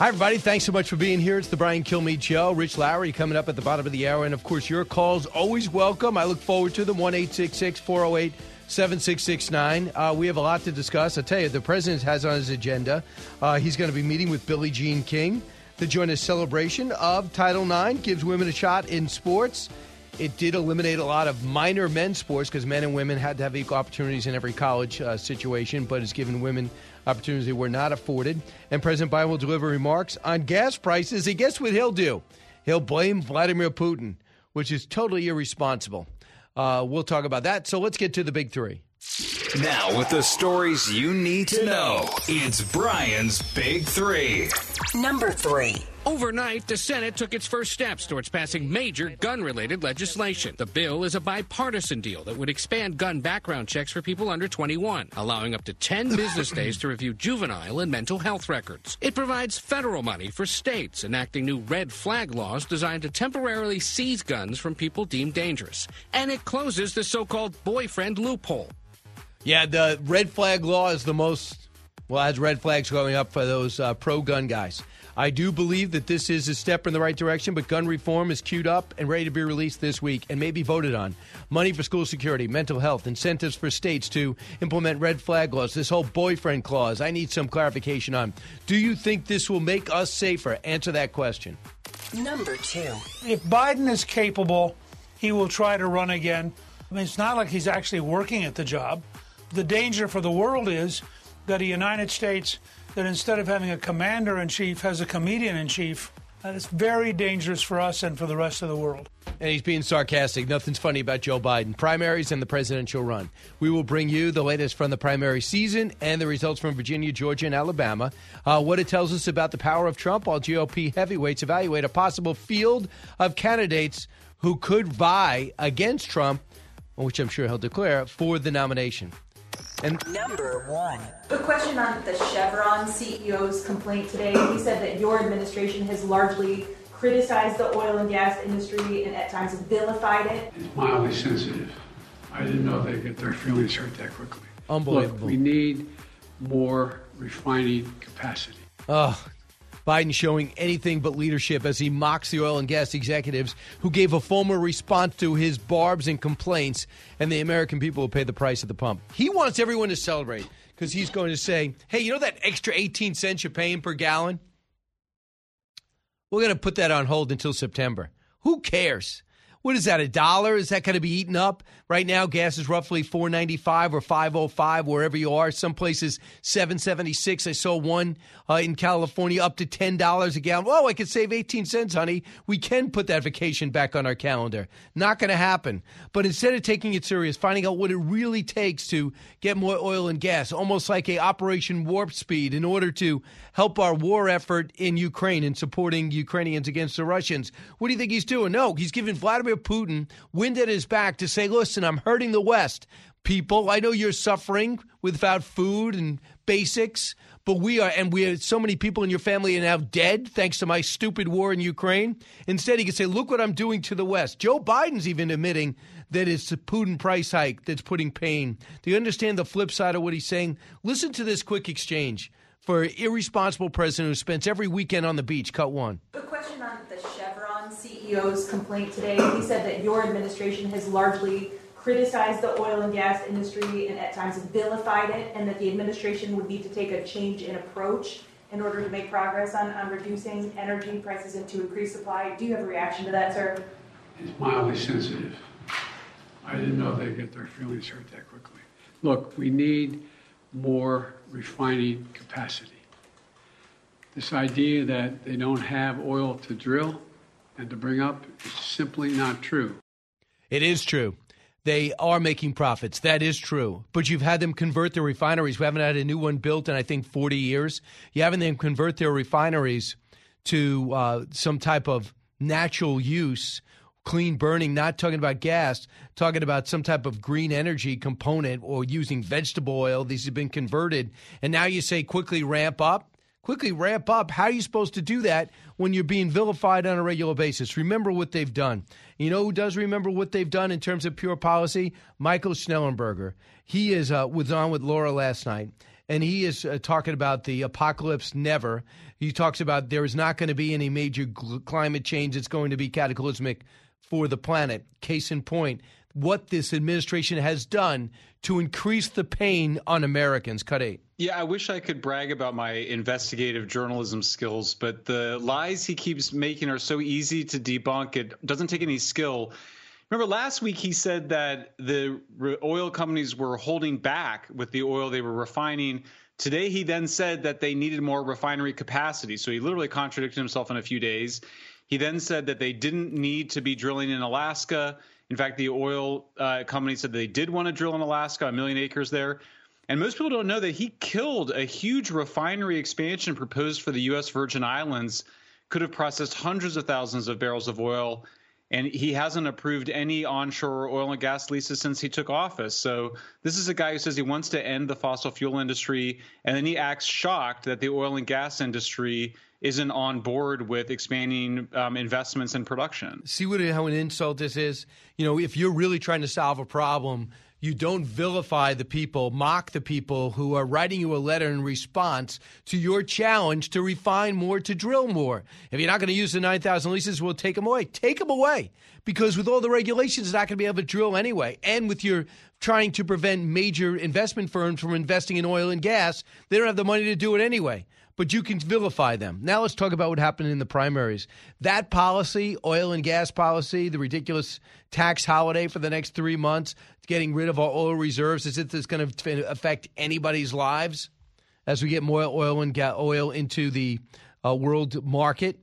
Hi, everybody. Thanks so much for being here. It's the Brian Kilmeade Show. Rich Lowry coming up at the bottom of the hour. And of course, your calls always welcome. I look forward to them. 1 408 7669. Uh, we have a lot to discuss. I tell you, the president has on his agenda, uh, he's going to be meeting with Billie Jean King to join a celebration of Title IX, gives women a shot in sports. It did eliminate a lot of minor men's sports because men and women had to have equal opportunities in every college uh, situation, but it's given women opportunities they were not afforded. And President Biden will deliver remarks on gas prices. And guess what he'll do? He'll blame Vladimir Putin, which is totally irresponsible. Uh, we'll talk about that. So let's get to the big three. Now, with the stories you need to know, it's Brian's Big Three. Number three. Overnight, the Senate took its first steps towards passing major gun related legislation. The bill is a bipartisan deal that would expand gun background checks for people under 21, allowing up to 10 business days to review juvenile and mental health records. It provides federal money for states enacting new red flag laws designed to temporarily seize guns from people deemed dangerous. And it closes the so called boyfriend loophole. Yeah, the red flag law is the most, well, has red flags going up for those uh, pro gun guys. I do believe that this is a step in the right direction, but gun reform is queued up and ready to be released this week and maybe voted on. Money for school security, mental health, incentives for states to implement red flag laws, this whole boyfriend clause. I need some clarification on. Do you think this will make us safer? Answer that question. Number two. If Biden is capable, he will try to run again. I mean, it's not like he's actually working at the job. The danger for the world is that a United States that instead of having a commander in chief has a comedian in chief. Is very dangerous for us and for the rest of the world. And he's being sarcastic. Nothing's funny about Joe Biden. Primaries and the presidential run. We will bring you the latest from the primary season and the results from Virginia, Georgia, and Alabama. Uh, what it tells us about the power of Trump while GOP heavyweights evaluate a possible field of candidates who could vie against Trump, which I'm sure he'll declare, for the nomination. And number one. A question on the Chevron CEO's complaint today. He said that your administration has largely criticized the oil and gas industry and at times vilified it. It's mildly sensitive. I didn't know they'd get their feelings hurt that quickly. Unbelievable. Look, we need more refining capacity. Oh, Biden showing anything but leadership as he mocks the oil and gas executives who gave a formal response to his barbs and complaints, and the American people will pay the price at the pump. He wants everyone to celebrate because he's going to say, hey, you know that extra 18 cents you're paying per gallon? We're going to put that on hold until September. Who cares? What is that? A dollar? Is that going to be eaten up? Right now, gas is roughly four ninety five or five oh five wherever you are. Some places seven seventy six. I saw one uh, in California up to ten dollars a gallon. Oh, I could save eighteen cents, honey. We can put that vacation back on our calendar. Not going to happen. But instead of taking it serious, finding out what it really takes to get more oil and gas, almost like a Operation Warp Speed, in order to help our war effort in Ukraine and supporting Ukrainians against the Russians. What do you think he's doing? No, he's giving Vladimir Putin wind at his back to say, listen, I'm hurting the West. People, I know you're suffering without food and basics, but we are, and we are, so many people in your family are now dead thanks to my stupid war in Ukraine. Instead, he can say, look what I'm doing to the West. Joe Biden's even admitting that it's the Putin price hike that's putting pain. Do you understand the flip side of what he's saying? Listen to this quick exchange for an irresponsible president who spends every weekend on the beach. Cut one. A question on the Chevron CEO's complaint today. He said that your administration has largely criticized the oil and gas industry and at times vilified it, and that the administration would need to take a change in approach in order to make progress on, on reducing energy prices and to increase supply. Do you have a reaction to that, sir? It's mildly sensitive. I didn't know they'd get their feelings hurt that quickly. Look, we need more refining capacity. This idea that they don't have oil to drill and to bring up is simply not true. It is true. They are making profits. That is true. But you've had them convert their refineries. We haven't had a new one built in, I think, 40 years. You haven't them convert their refineries to uh, some type of natural use, clean burning, not talking about gas, talking about some type of green energy component or using vegetable oil. These have been converted. And now you say quickly ramp up quickly ramp up. How are you supposed to do that when you're being vilified on a regular basis? Remember what they've done. You know who does remember what they've done in terms of pure policy? Michael Shellenberger. He is uh, was on with Laura last night, and he is uh, talking about the apocalypse never. He talks about there is not going to be any major climate change. It's going to be cataclysmic for the planet. Case in point, what this administration has done to increase the pain on Americans. Cut eight. Yeah, I wish I could brag about my investigative journalism skills, but the lies he keeps making are so easy to debunk. It doesn't take any skill. Remember last week he said that the oil companies were holding back with the oil they were refining. Today he then said that they needed more refinery capacity. So he literally contradicted himself in a few days. He then said that they didn't need to be drilling in Alaska. In fact, the oil uh, company said they did want to drill in Alaska, a million acres there. And most people don't know that he killed a huge refinery expansion proposed for the U.S. Virgin Islands, could have processed hundreds of thousands of barrels of oil. And he hasn't approved any onshore oil and gas leases since he took office. So, this is a guy who says he wants to end the fossil fuel industry. And then he acts shocked that the oil and gas industry isn't on board with expanding um, investments in production. See what how an insult this is. You know, if you're really trying to solve a problem, you don't vilify the people, mock the people who are writing you a letter in response to your challenge to refine more, to drill more. If you're not going to use the 9,000 leases, we'll take them away. Take them away. Because with all the regulations, it's not going to be able to drill anyway. And with your trying to prevent major investment firms from investing in oil and gas, they don't have the money to do it anyway but you can vilify them. Now let's talk about what happened in the primaries. That policy, oil and gas policy, the ridiculous tax holiday for the next three months, getting rid of our oil reserves, is it that's going to affect anybody's lives as we get more oil and gas oil into the uh, world market?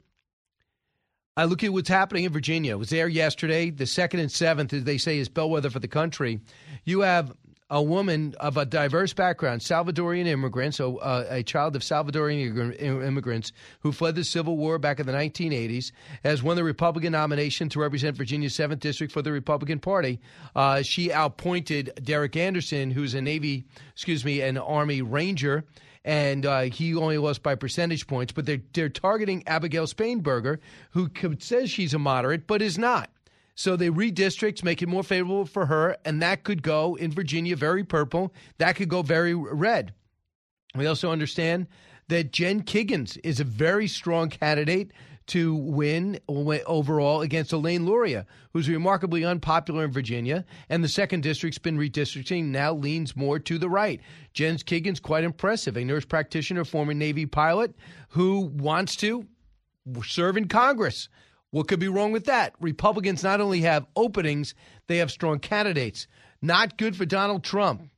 I look at what's happening in Virginia. I was there yesterday. The second and seventh, as they say, is bellwether for the country. You have a woman of a diverse background, Salvadorian immigrants, so uh, a child of Salvadorian immigrants who fled the Civil War back in the 1980s, has won the Republican nomination to represent Virginia's 7th District for the Republican Party. Uh, she outpointed Derek Anderson, who's a Navy, excuse me, an Army Ranger and uh, he only lost by percentage points. But they're they're targeting Abigail Spanberger, who says she's a moderate but is not. So they redistricts, make it more favorable for her, and that could go in Virginia very purple. That could go very red. We also understand that Jen Kiggans is a very strong candidate to win overall against Elaine Luria, who's remarkably unpopular in Virginia, and the second district's been redistricting, now leans more to the right. Jen Kiggans quite impressive, a nurse practitioner, former Navy pilot, who wants to serve in Congress. What could be wrong with that? Republicans not only have openings, they have strong candidates. Not good for Donald Trump.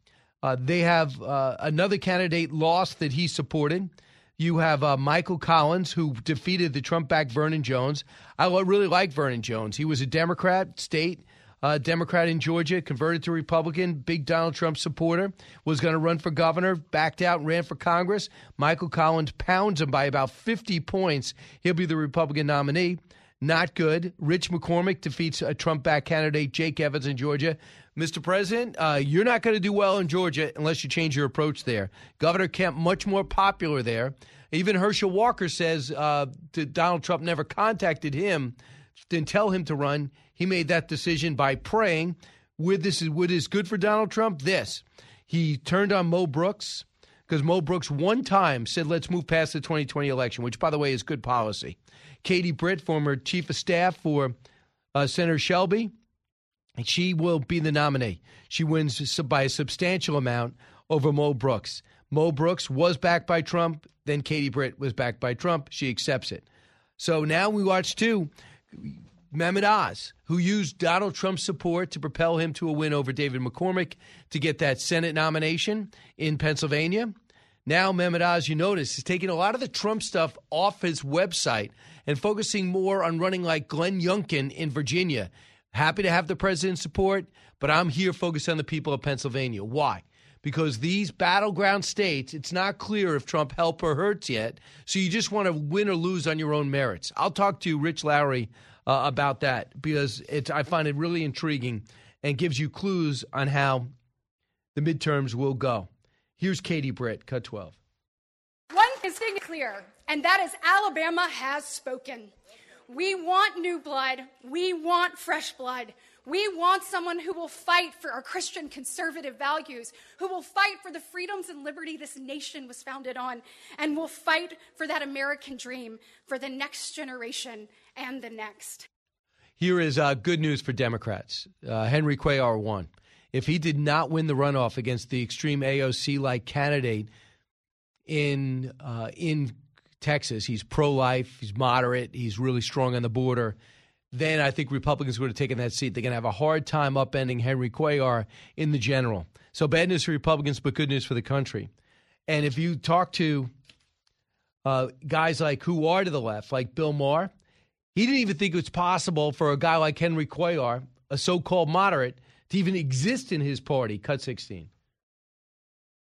Uh, they have uh, another candidate lost that he supported. You have uh, Michael Collins, who defeated the Trump backed Vernon Jones. I really like Vernon Jones. He was a Democrat, state uh, Democrat in Georgia, converted to Republican, big Donald Trump supporter, was going to run for governor, backed out ran for Congress. Michael Collins pounds him by about 50 points. He'll be the Republican nominee. Not good. Rich McCormick defeats a Trump backed candidate, Jake Evans, in Georgia. Mr. President, uh, you're not going to do well in Georgia unless you change your approach there. Governor Kemp, much more popular there. Even Herschel Walker says uh, Donald Trump never contacted him, didn't tell him to run. He made that decision by praying. With this is what is good for Donald Trump. This he turned on Mo Brooks because Mo Brooks one time said, "Let's move past the 2020 election," which, by the way, is good policy. Katie Britt, former chief of staff for uh, Senator Shelby, she will be the nominee. She wins by a substantial amount over Mo Brooks. Mo Brooks was backed by Trump, then Katie Britt was backed by Trump. She accepts it. So now we watch two. Mehmet Oz, who used Donald Trump's support to propel him to a win over David McCormick to get that Senate nomination in Pennsylvania. Now, Mehmet Oz, you notice, is taking a lot of the Trump stuff off his website and focusing more on running like Glenn Youngkin in Virginia. Happy to have the president's support, but I'm here focused on the people of Pennsylvania. Why? Because these battleground states, it's not clear if Trump helps or hurts yet. So you just want to win or lose on your own merits. I'll talk to Rich Lowry uh, about that because I find it really intriguing and gives you clues on how the midterms will go. Here's Katie Britt, cut 12. One thing is clear, and that is Alabama has spoken. We want new blood. We want fresh blood. We want someone who will fight for our Christian conservative values, who will fight for the freedoms and liberty this nation was founded on, and will fight for that American dream for the next generation and the next. Here is uh, good news for Democrats. Uh, Henry Cuellar won. If he did not win the runoff against the extreme AOC like candidate in uh, in Texas, he's pro life, he's moderate, he's really strong on the border. Then I think Republicans would have taken that seat. They're going to have a hard time upending Henry Cuellar in the general. So bad news for Republicans, but good news for the country. And if you talk to uh, guys like who are to the left, like Bill Maher, he didn't even think it was possible for a guy like Henry Cuellar, a so-called moderate, to even exist in his party. Cut 16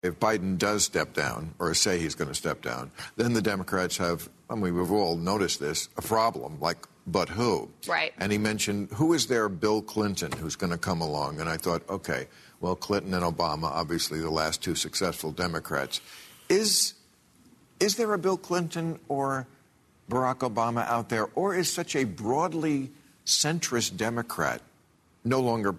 if Biden does step down or say he's going to step down, then the Democrats have, I mean, we've all noticed this, a problem. Like, but who? Right. And he mentioned, who is there, Bill Clinton, who's going to come along? And I thought, okay, well, Clinton and Obama, obviously the last two successful Democrats. Is, is there a Bill Clinton or Barack Obama out there, or is such a broadly centrist Democrat no longer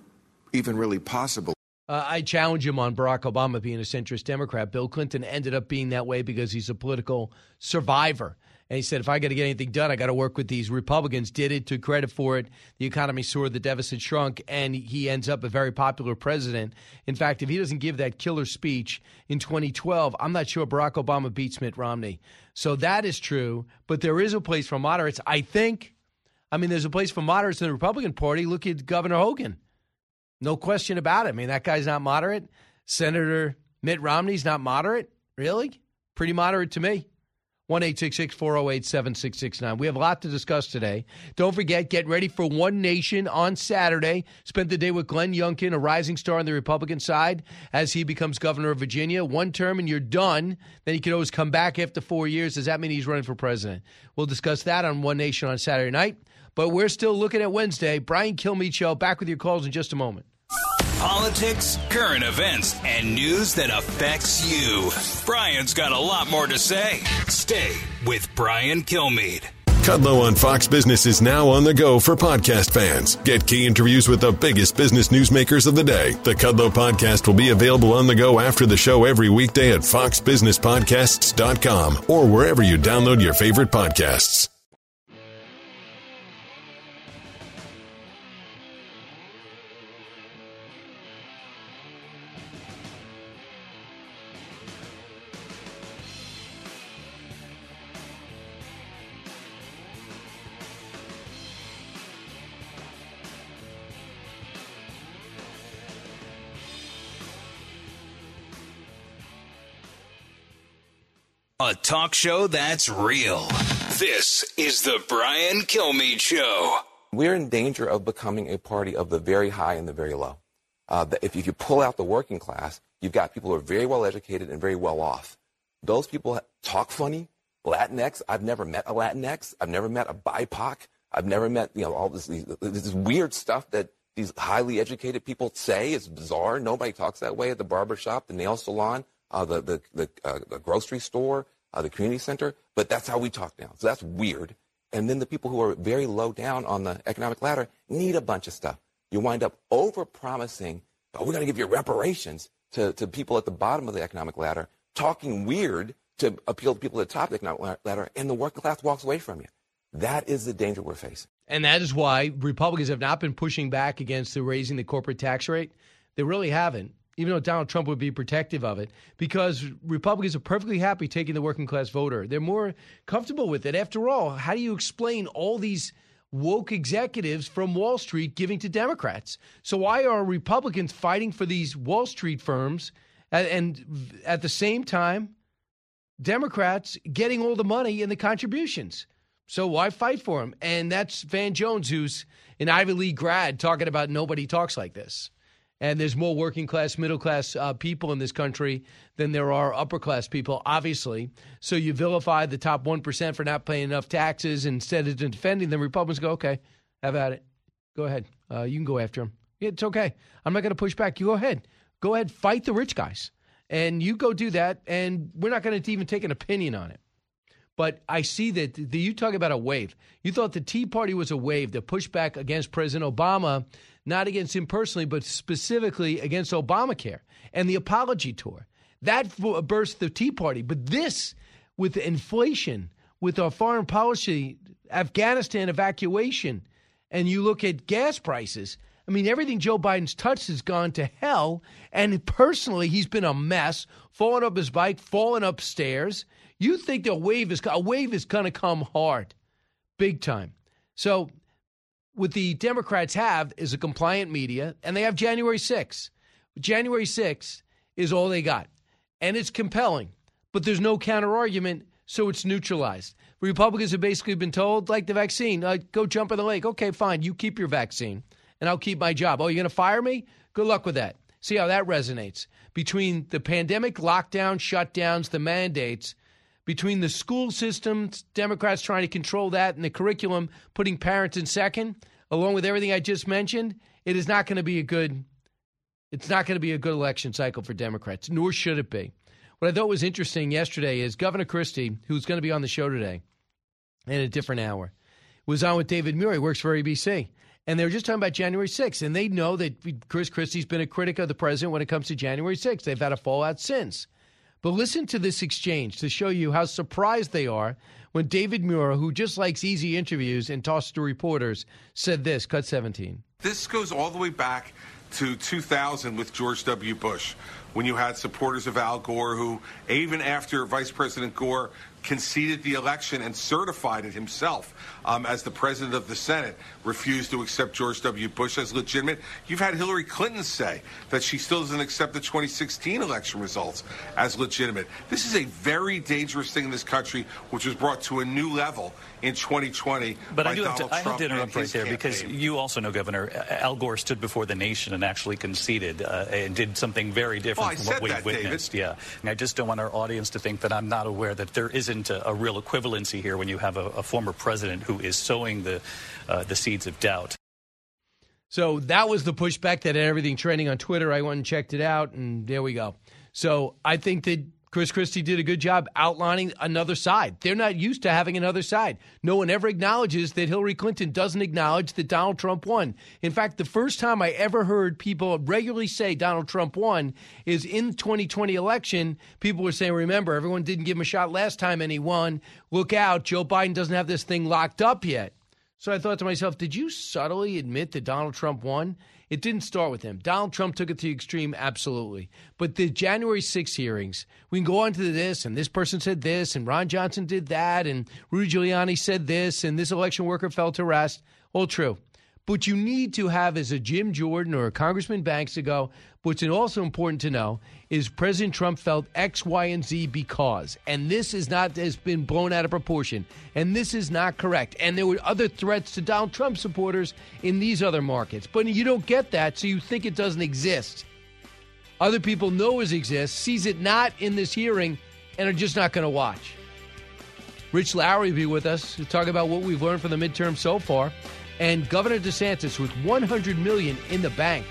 even really possible? Uh, I challenge him on Barack Obama being a centrist Democrat. Bill Clinton ended up being that way because he's a political survivor. And he said, if I got to get anything done, I got to work with these Republicans. Did it, took credit for it. The economy soared, the deficit shrunk, and he ends up a very popular president. In fact, if he doesn't give that killer speech in 2012, I'm not sure Barack Obama beats Mitt Romney. So that is true. But there is a place for moderates. I think, I mean, there's a place for moderates in the Republican Party. Look at Governor Hogan. No question about it. I mean, that guy's not moderate. Senator Mitt Romney's not moderate. Really? Pretty moderate to me. 1 408 7669. We have a lot to discuss today. Don't forget, get ready for One Nation on Saturday. Spend the day with Glenn Youngkin, a rising star on the Republican side, as he becomes governor of Virginia. One term and you're done. Then he can always come back after four years. Does that mean he's running for president? We'll discuss that on One Nation on Saturday night. But we're still looking at Wednesday. Brian Kilmeade Show, back with your calls in just a moment. Politics, current events, and news that affects you. Brian's got a lot more to say. Stay with Brian Kilmeade. Kudlow on Fox Business is now on the go for podcast fans. Get key interviews with the biggest business newsmakers of the day. The Kudlow podcast will be available on the go after the show every weekday at foxbusinesspodcasts.com or wherever you download your favorite podcasts. A talk show that's real. This is the Brian Kilmeade Show. We're in danger of becoming a party of the very high and the very low. Uh, if, if you pull out the working class, you've got people who are very well educated and very well off. Those people talk funny. Latinx, I've never met a Latinx. I've never met a BIPOC. I've never met, you know, all this, this weird stuff that these highly educated people say. It's bizarre. Nobody talks that way at the barber shop, the nail salon uh, the the the, uh, the, grocery store, uh, the community center. But that's how we talk now. So that's weird. And then the people who are very low down on the economic ladder need a bunch of stuff. You wind up over promising, oh, we're going to give you reparations to, to people at the bottom of the economic ladder, talking weird to appeal to people at the top of the economic ladder, and the working class walks away from you. That is the danger we're facing. And that is why Republicans have not been pushing back against the raising the corporate tax rate. They really haven't even though Donald Trump would be protective of it, because Republicans are perfectly happy taking the working class voter. They're more comfortable with it. After all, how do you explain all these woke executives from Wall Street giving to Democrats? So why are Republicans fighting for these Wall Street firms and, and at the same time, Democrats getting all the money and the contributions? So why fight for them? And that's Van Jones, who's an Ivy League grad, talking about nobody talks like this. And there's more working class, middle class uh, people in this country than there are upper class people, obviously. So you vilify the top 1% for not paying enough taxes. Instead of defending them, Republicans go, okay, have at it. Go ahead. Uh, you can go after them. It's okay. I'm not going to push back. You go ahead. Go ahead, fight the rich guys. And you go do that, and we're not going to even take an opinion on it. But I see that the, you talk about a wave. You thought the Tea Party was a wave to push back against President Obama, not against him personally, but specifically against Obamacare and the apology tour. That burst the Tea Party. But this, with inflation, with our foreign policy, Afghanistan evacuation, and you look at gas prices, I mean, everything Joe Biden's touched has gone to hell. And personally, he's been a mess, falling up his bike, falling upstairs. You think the wave is a wave is going to come hard, big time. So, what the Democrats have is a compliant media, and they have January 6th. January 6th is all they got, and it's compelling, but there's no counter argument, so it's neutralized. Republicans have basically been told, like the vaccine, uh, go jump in the lake. Okay, fine, you keep your vaccine, and I'll keep my job. Oh, you're going to fire me? Good luck with that. See how that resonates between the pandemic lockdown, shutdowns, the mandates between the school systems, Democrats trying to control that, and the curriculum putting parents in second, along with everything I just mentioned, it is not going to be a good. It's not going to be a good election cycle for Democrats, nor should it be. What I thought was interesting yesterday is Governor Christie, who's going to be on the show today in a different hour, was on with David Muir. He works for ABC. And they were just talking about January 6th. And they know that Chris Christie's been a critic of the president when it comes to January 6th. They've had a fallout since. But listen to this exchange to show you how surprised they are when David Muir, who just likes easy interviews and tosses to reporters, said this. Cut 17. This goes all the way back to 2000 with George W. Bush, when you had supporters of Al Gore who, even after Vice President Gore conceded the election and certified it himself um, as the president of the Senate, refused to accept George W. Bush as legitimate. You've had Hillary Clinton say that she still doesn't accept the 2016 election results as legitimate. This is a very dangerous thing in this country, which was brought to a new level in 2020. But I do have to, I have to interrupt right there campaign. because you also know, Governor, Al Gore stood before the nation and actually conceded uh, and did something very different from what we've that, David. witnessed. Yeah, and I just don't want our audience to think that I'm not aware that there isn't a, a real equivalency here when you have a, a former president who is sowing the uh, the seeds of doubt. So that was the pushback that had everything trending on Twitter. I went and checked it out, and there we go. So I think that Chris Christie did a good job outlining another side. They're not used to having another side. No one ever acknowledges that Hillary Clinton doesn't acknowledge that Donald Trump won. In fact, the first time I ever heard people regularly say Donald Trump won is in the 2020 election. People were saying, remember, everyone didn't give him a shot last time and he won. Look out, Joe Biden doesn't have this thing locked up yet. So I thought to myself, did you subtly admit that Donald Trump won? It didn't start with him. Donald Trump took it to the extreme, absolutely. But the January 6 hearings, we can go on to this, and this person said this, and Ron Johnson did that, and Rudy Giuliani said this, and this election worker fell to rest. All true. But you need to have, as a Jim Jordan or a Congressman Banks, to go. What's also important to know is President Trump felt X, Y, and Z because, and this is not has been blown out of proportion, and this is not correct. And there were other threats to Donald Trump supporters in these other markets, but you don't get that, so you think it doesn't exist. Other people know it exists, sees it not in this hearing, and are just not going to watch. Rich Lowry will be with us to talk about what we've learned from the midterm so far and Governor DeSantis with 100 million in the bank.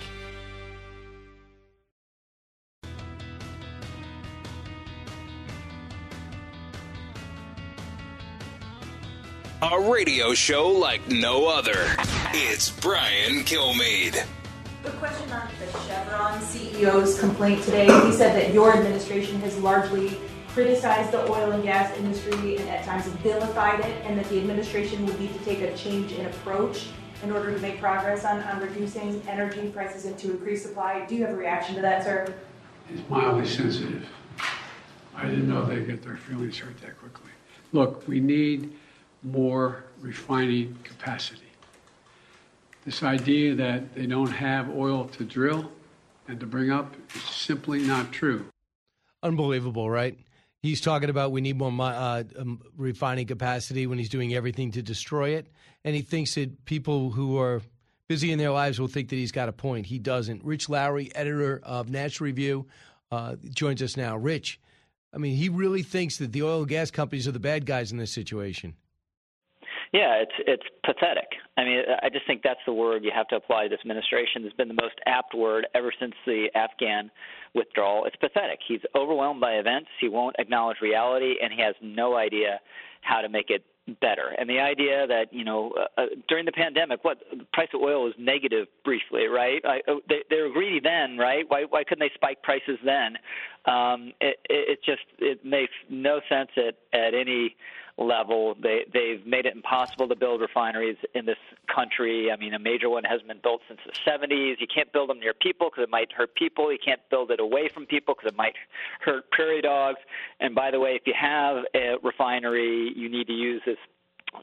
A radio show like no other. It's Brian Kilmeade. The question on the Chevron CEO's complaint today, he said that your administration has largely criticized the oil and gas industry and at times vilified it, and that the administration would need to take a change in approach in order to make progress on, on reducing energy prices and to increase supply. Do you have a reaction to that, sir? It's mildly sensitive. I didn't know they'd get their feelings hurt that quickly. Look, we need more refining capacity. This idea that they don't have oil to drill and to bring up is simply not true. Unbelievable, right? He's talking about we need more uh, um, refining capacity when he's doing everything to destroy it. And he thinks that people who are busy in their lives will think that he's got a point. He doesn't. Rich Lowry, editor of National Review, uh, joins us now. Rich, I mean, he really thinks that the oil and gas companies are the bad guys in this situation. Yeah, it's it's pathetic. I mean, I just think that's the word you have to apply to this administration. It's been the most apt word ever since the Afghan withdrawal. It's pathetic. He's overwhelmed by events. He won't acknowledge reality, and he has no idea how to make it better. And the idea that you know uh, uh during the pandemic, what the price of oil was negative briefly, right? I, uh, they, they were greedy then, right? Why why couldn't they spike prices then? Um, it, it just it makes no sense at at any level. They they've made it impossible to build refineries in this country. I mean, a major one hasn't been built since the 70s. You can't build them near people because it might hurt people. You can't build it away from people because it might hurt prairie dogs. And by the way, if you have a refinery, you need to use this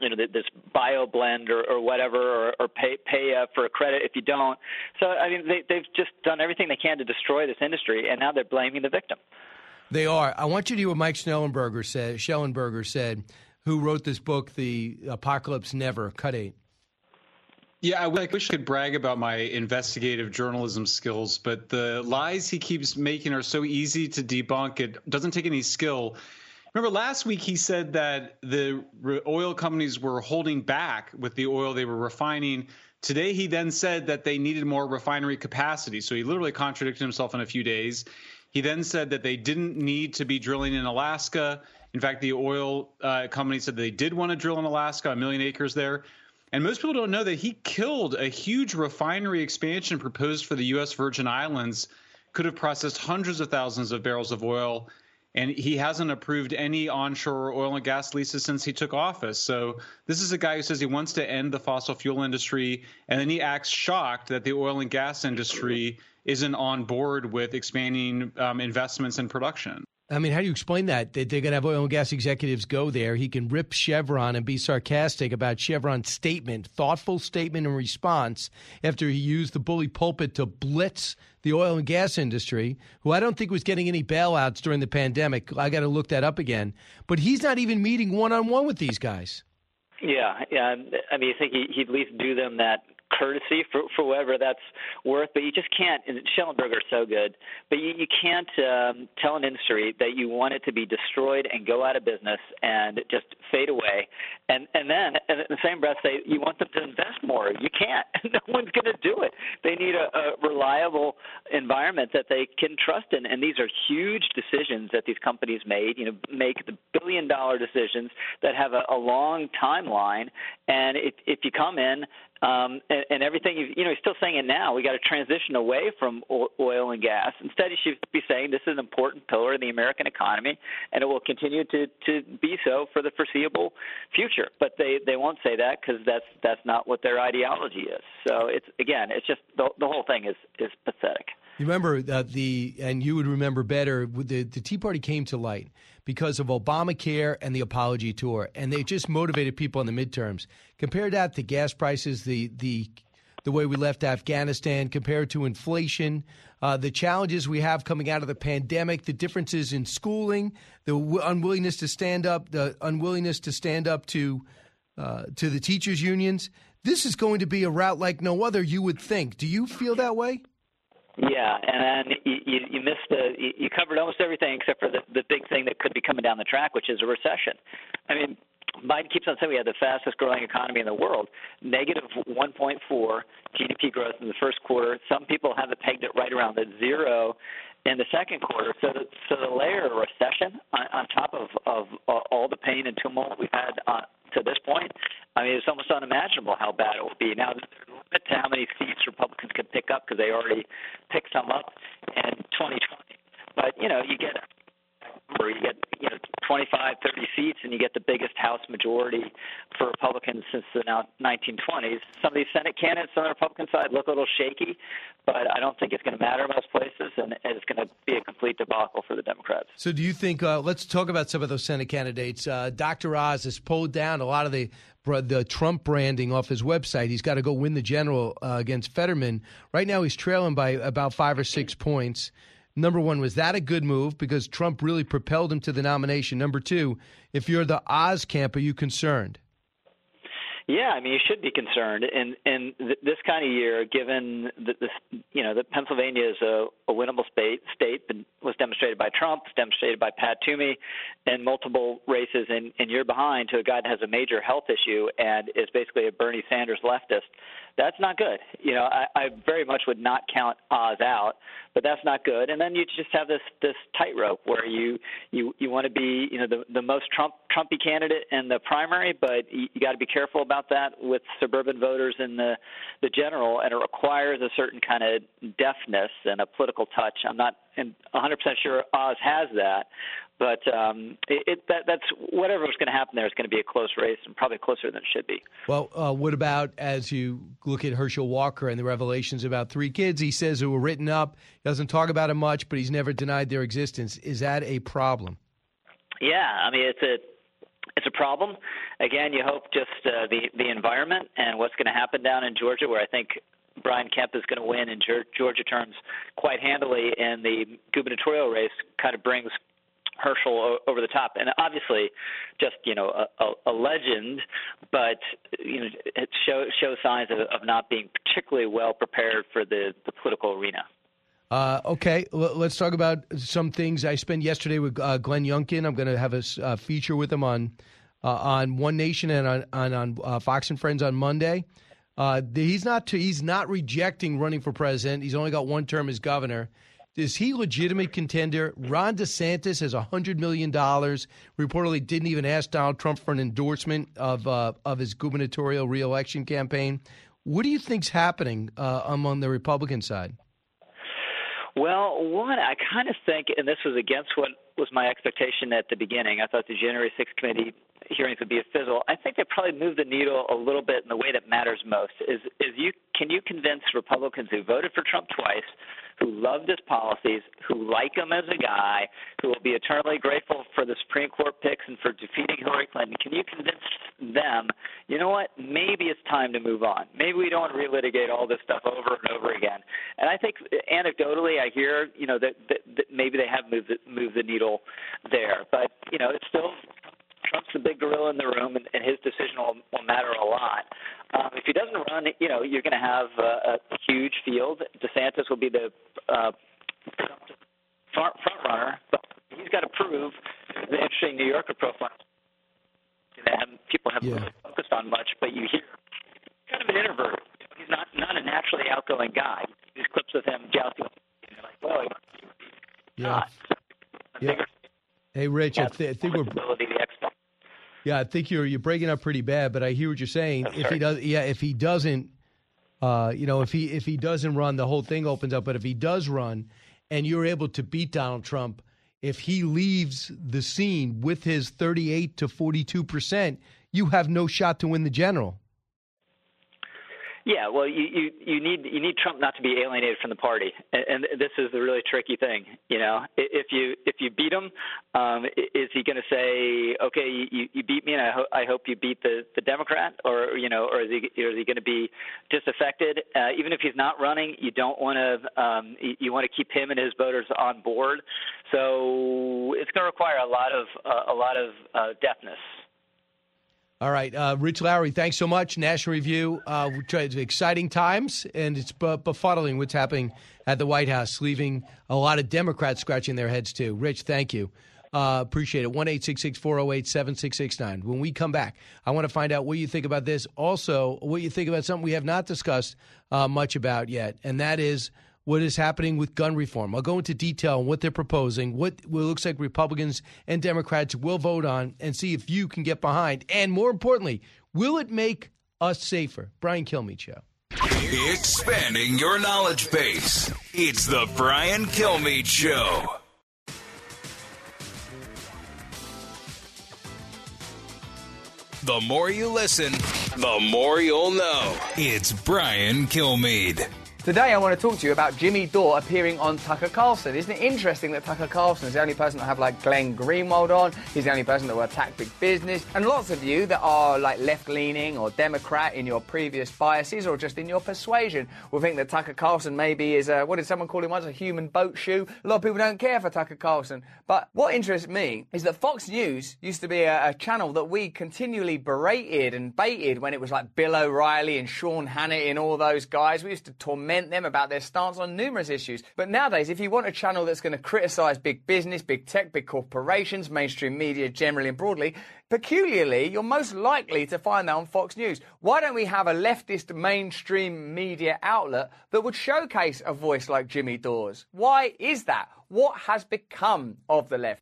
you know this bio blend or, or whatever or, or pay pay uh, for a credit if you don't so i mean they they've just done everything they can to destroy this industry and now they're blaming the victim they are. I want you to hear what Mike Schnellenberger said. Shellenberger said who wrote this book, The Apocalypse Never, Cut 8. Yeah, I wish I could brag about my investigative journalism skills, but the lies he keeps making are so easy to debunk. It doesn't take any skill. Remember last week he said that the oil companies were holding back with the oil they were refining. Today he then said that they needed more refinery capacity. So he literally contradicted himself in a few days. He then said that they didn't need to be drilling in Alaska. In fact, the oil uh, company said they did want to drill in Alaska, a million acres there. And most people don't know that he killed a huge refinery expansion proposed for the U.S. Virgin Islands, could have processed hundreds of thousands of barrels of oil. And he hasn't approved any onshore oil and gas leases since he took office. So this is a guy who says he wants to end the fossil fuel industry, and then he acts shocked that the oil and gas industry isn't on board with expanding um, investments in production. I mean, how do you explain that? That they're going to have oil and gas executives go there. He can rip Chevron and be sarcastic about Chevron's statement, thoughtful statement in response after he used the bully pulpit to blitz the oil and gas industry, who I don't think was getting any bailouts during the pandemic. I got to look that up again. But he's not even meeting one on one with these guys. Yeah, yeah. I mean, you think he'd at least do them that courtesy for for whatever that's worth. But you just can't. And Shellenberger is so good, but you, you can't um, tell an industry that you want it to be destroyed and go out of business and just fade away, and and then and in the same breath say you want them to invest more. You can't. no one's going to do it. They need a, a reliable environment that they can trust in, and these are huge decisions that these companies made. You know, make the billion dollar decisions that have a, a long timeline, and if if you come in um, and, and everything. You, you know, he's still saying it now. We got to transition away from oil and gas. Instead, he should be saying this is an important pillar in the American economy, and it will continue to to be so for the foreseeable future. But they they won't say that because that's that's not what their ideology is. So it's again, it's just the the whole thing is is pathetic. You remember uh, the, and you would remember better. The the Tea Party came to light because of Obamacare and the apology tour, and they just motivated people in the midterms. Compare that to gas prices, the the the way we left Afghanistan, compared to inflation, uh, the challenges we have coming out of the pandemic, the differences in schooling, the w- unwillingness to stand up, the unwillingness to stand up to uh, to the teachers' unions. This is going to be a rout like no other. You would think. Do you feel that way? Yeah, and then you, you, missed the you covered almost everything except for the the big thing that could be coming down the track, which is a recession. I mean, Biden keeps on saying we have the fastest growing economy in the world, negative 1.4 GDP growth in the first quarter. Some people have it pegged it right around the zero in the second quarter. So, the, so the layer of recession on, on top of of uh, all the pain and tumult we've had uh, to this point, I mean, it's almost unimaginable how bad it will be. Now, limit to how many seats Republicans can pick up because they already picked some up in 2020. But you know, you get where you get you know 25, 30 seats, and you get the biggest House majority for Republicans since the 1920s. Some of these Senate candidates on the Republican side look a little shaky, but I don't think it's going to matter in most places, and it's going to be a complete debacle for the Democrats. So, do you think? Uh, let's talk about some of those Senate candidates. Uh, Dr. Oz has pulled down a lot of the the Trump branding off his website. He's got to go win the general uh, against Fetterman. Right now, he's trailing by about five or six points. Number one, was that a good move because Trump really propelled him to the nomination? Number two, if you're the Oz camp, are you concerned? Yeah, I mean, you should be concerned. In in th- this kind of year, given that this, you know, that Pennsylvania is a, a winnable state, state was demonstrated by Trump, was demonstrated by Pat Toomey, and multiple races, and, and you're behind to a guy that has a major health issue and is basically a Bernie Sanders leftist that's not good. You know, I, I very much would not count Oz out, but that's not good. And then you just have this this tightrope where you you you want to be you know the the most Trump Trumpy candidate in the primary, but you, you got to be careful about that with suburban voters in the the general, and it requires a certain kind of deftness and a political touch. I'm not 100% sure Oz has that, but um, it, it, that, that's whatever is going to happen there is going to be a close race and probably closer than it should be. Well, uh, what about as you look at Herschel Walker and the revelations about three kids he says who were written up? He doesn't talk about it much, but he's never denied their existence. Is that a problem? Yeah, I mean it's a it's a problem. Again, you hope just uh, the the environment and what's going to happen down in Georgia, where I think Brian Kemp is going to win in Georgia terms quite handily, and the gubernatorial race kind of brings Herschel over the top, and obviously, just you know, a, a, a legend, but you know, it show, shows signs of, of not being particularly well prepared for the, the political arena. Uh, okay, L- let's talk about some things. I spent yesterday with uh, Glenn Youngkin. I'm going to have a uh, feature with him on uh, on One Nation and on on, on uh, Fox and Friends on Monday. Uh, he's not he's not rejecting running for president. He's only got one term as governor. Is he legitimate contender? Ron DeSantis has hundred million dollars. Reportedly, didn't even ask Donald Trump for an endorsement of of his gubernatorial reelection campaign. What do you think's happening among the Republican side? Well, one, I kind of think, and this was against what was my expectation at the beginning. I thought the January 6th committee hearings would be a fizzle. I think they probably moved the needle a little bit in the way that matters most. Is is you can you convince Republicans who voted for Trump twice who loved his policies, who like him as a guy, who will be eternally grateful for the Supreme Court picks and for defeating Hillary Clinton. Can you convince them, you know what, maybe it's time to move on? Maybe we don't want to relitigate all this stuff over and over again. And I think anecdotally, I hear, you know, that, that, that maybe they have moved the, moved the needle there. But, you know, it's still Trump's the big gorilla in the room, and, and his decision will, will matter a lot. Um, if he doesn't run, you know, you're going to have a, a huge field. DeSantis will be the uh, front, front runner, but he's got to prove the interesting New Yorker profile that people haven't yeah. really focused on much, but you hear kind of an introvert. He's not not a naturally outgoing guy. These clips of him jousting, and you're like, well, he yeah. Not. Yeah. Hey, Rich, I, th- I think we're. Yeah, I think you're you're breaking up pretty bad, but I hear what you're saying. if he does, yeah, if he doesn't, uh, you know, if he if he doesn't run, the whole thing opens up. But if he does run, and you're able to beat Donald Trump, if he leaves the scene with his 38 to 42 percent, you have no shot to win the general. Yeah, well, you, you you need you need Trump not to be alienated from the party, and, and this is the really tricky thing. You know, if you if you beat him, um, is he going to say, okay, you, you beat me, and I, ho- I hope you beat the the Democrat, or you know, or is he or is he going to be disaffected? Uh, even if he's not running, you don't want to um, you, you want to keep him and his voters on board. So it's going to require a lot of uh, a lot of uh, deafness. All right, uh, Rich Lowry, thanks so much. National Review, uh, exciting times, and it's befuddling what's happening at the White House, leaving a lot of Democrats scratching their heads too. Rich, thank you. Uh, appreciate it. One eight six six four zero eight seven six six nine. When we come back, I want to find out what you think about this. Also, what you think about something we have not discussed uh, much about yet, and that is what is happening with gun reform. I'll go into detail on what they're proposing, what, what looks like Republicans and Democrats will vote on, and see if you can get behind. And more importantly, will it make us safer? Brian Kilmeade Show. Expanding your knowledge base. It's the Brian Kilmeade Show. The more you listen, the more you'll know. It's Brian Kilmeade. Today, I want to talk to you about Jimmy Dore appearing on Tucker Carlson. Isn't it interesting that Tucker Carlson is the only person that have like Glenn Greenwald on? He's the only person that will attack big business. And lots of you that are like left leaning or Democrat in your previous biases or just in your persuasion will think that Tucker Carlson maybe is a, what did someone call him once, a human boat shoe? A lot of people don't care for Tucker Carlson. But what interests me is that Fox News used to be a, a channel that we continually berated and baited when it was like Bill O'Reilly and Sean Hannity and all those guys. We used to torment them about their stance on numerous issues. But nowadays, if you want a channel that's going to criticise big business, big tech, big corporations, mainstream media generally and broadly, peculiarly, you're most likely to find that on Fox News. Why don't we have a leftist mainstream media outlet that would showcase a voice like Jimmy Dore's? Why is that? What has become of the left?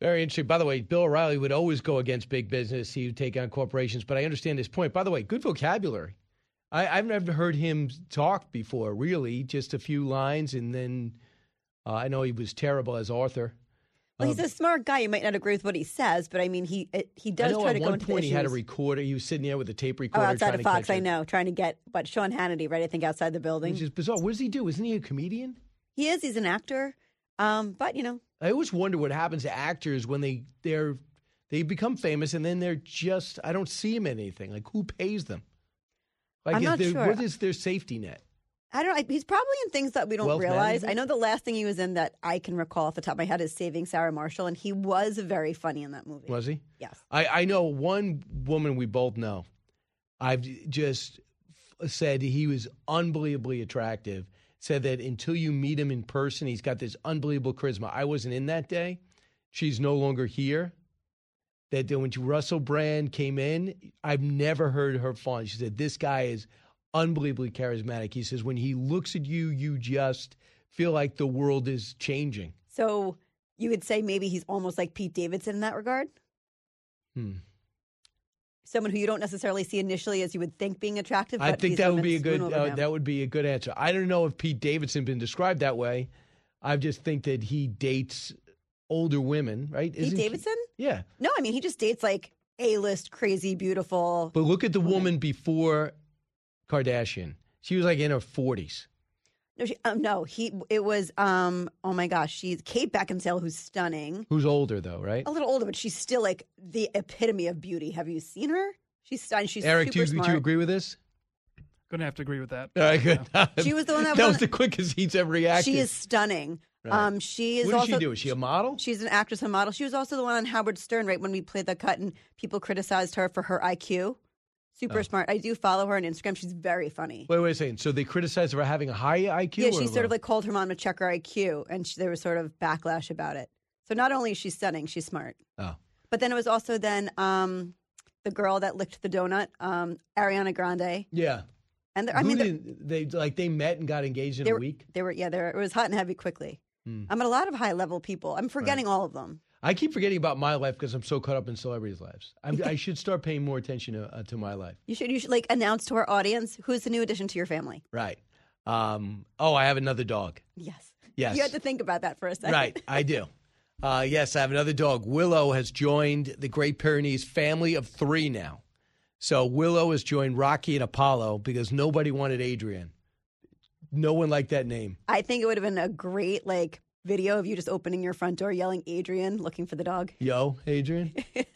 Very interesting. By the way, Bill O'Reilly would always go against big business. He would take on corporations, but I understand his point. By the way, good vocabulary. I, have never heard him talk before, really, just a few lines, and then uh, I know he was terrible as Arthur. Well, he's a smart guy. You might not agree with what he says, but I mean, he he does try at to go one into point the he had a recorder. He was sitting there with a tape Oh, recorder. outside trying of Fox, I know, trying to get what Sean Hannity, right? I think outside the building. Which is bizarre. What does he do? Isn't he a comedian? He is. He's an actor. Um, but you know, I always wonder what happens to actors when they they're they become famous and then they're just I don't see them in anything. Like who pays them? Like I'm is not there- sure. what is their safety net? I don't. know. He's probably in things that we don't Wealth realize. management? I know the last thing he was in that I can recall off the top of my head is Saving Sarah Marshall, and he was very funny in that movie. Was he? Yes. I, I know one woman we both know. I've just said he was unbelievably attractive. Said that until you meet him in person, he's got this unbelievable charisma. I wasn't in that day. She's no longer here. That when Russell Brand came in, I've never heard her fawn. She said, This guy is unbelievably charismatic. He says, When he looks at you, you just feel like the world is changing. So you would say maybe he's almost like Pete Davidson in that regard. Hmm. Someone who you don't necessarily see initially as you would think being attractive. I think that would be a good uh, that would be a good answer. I don't know if Pete Davidson has been described that way. I just think that he dates older women, right? Pete Isn't he- Davidson? Yeah. No, I mean he just dates like A-list, crazy, beautiful. But look at the woman before Kardashian. She was like in her forties. No, she, um, no, he. It was. Um. Oh my gosh, she's Kate Beckinsale, who's stunning. Who's older though, right? A little older, but she's still like the epitome of beauty. Have you seen her? She's stunning. She's Eric, do super you, do you agree with this? Gonna have to agree with that. All right, good. She was the one that that won- was the quickest he's ever reacted. She is stunning. Right. Um, she is What does also. she do? Is she a model? She's an actress and model. She was also the one on Howard Stern, right when we played the cut, and people criticized her for her IQ. Super Oh. smart. I do follow her on Instagram. She's very funny. Wait, wait a second. So they criticized her for having a high IQ. yeah, she sort of like called her mom to check her IQ, and she, there was sort of backlash about it. So not only is she stunning, she's smart. Oh. But then it was also then um, the girl that licked the donut, um, Ariana Grande. Yeah. And I Who mean, they like they met and got engaged in a were, week. They were, yeah, they were, it was hot and heavy quickly. Hmm. I'm at a lot of high level people. I'm forgetting all of them. I keep forgetting about my life because I'm so caught up in celebrities' lives. I'm, I should start paying more attention to, uh, to my life. You should, you should like announce to our audience who's the new addition to your family. Right. Um, oh, I have another dog. Yes. Yes. You had to think about that for a second. Right, I do. Uh, yes, I have another dog. Willow has joined the Great Pyrenees family of three now. So Willow has joined Rocky and Apollo because nobody wanted Adrian. No one liked that name. I think it would have been a great like video of you just opening your front door, yelling Adrian, looking for the dog. Yo, Adrian.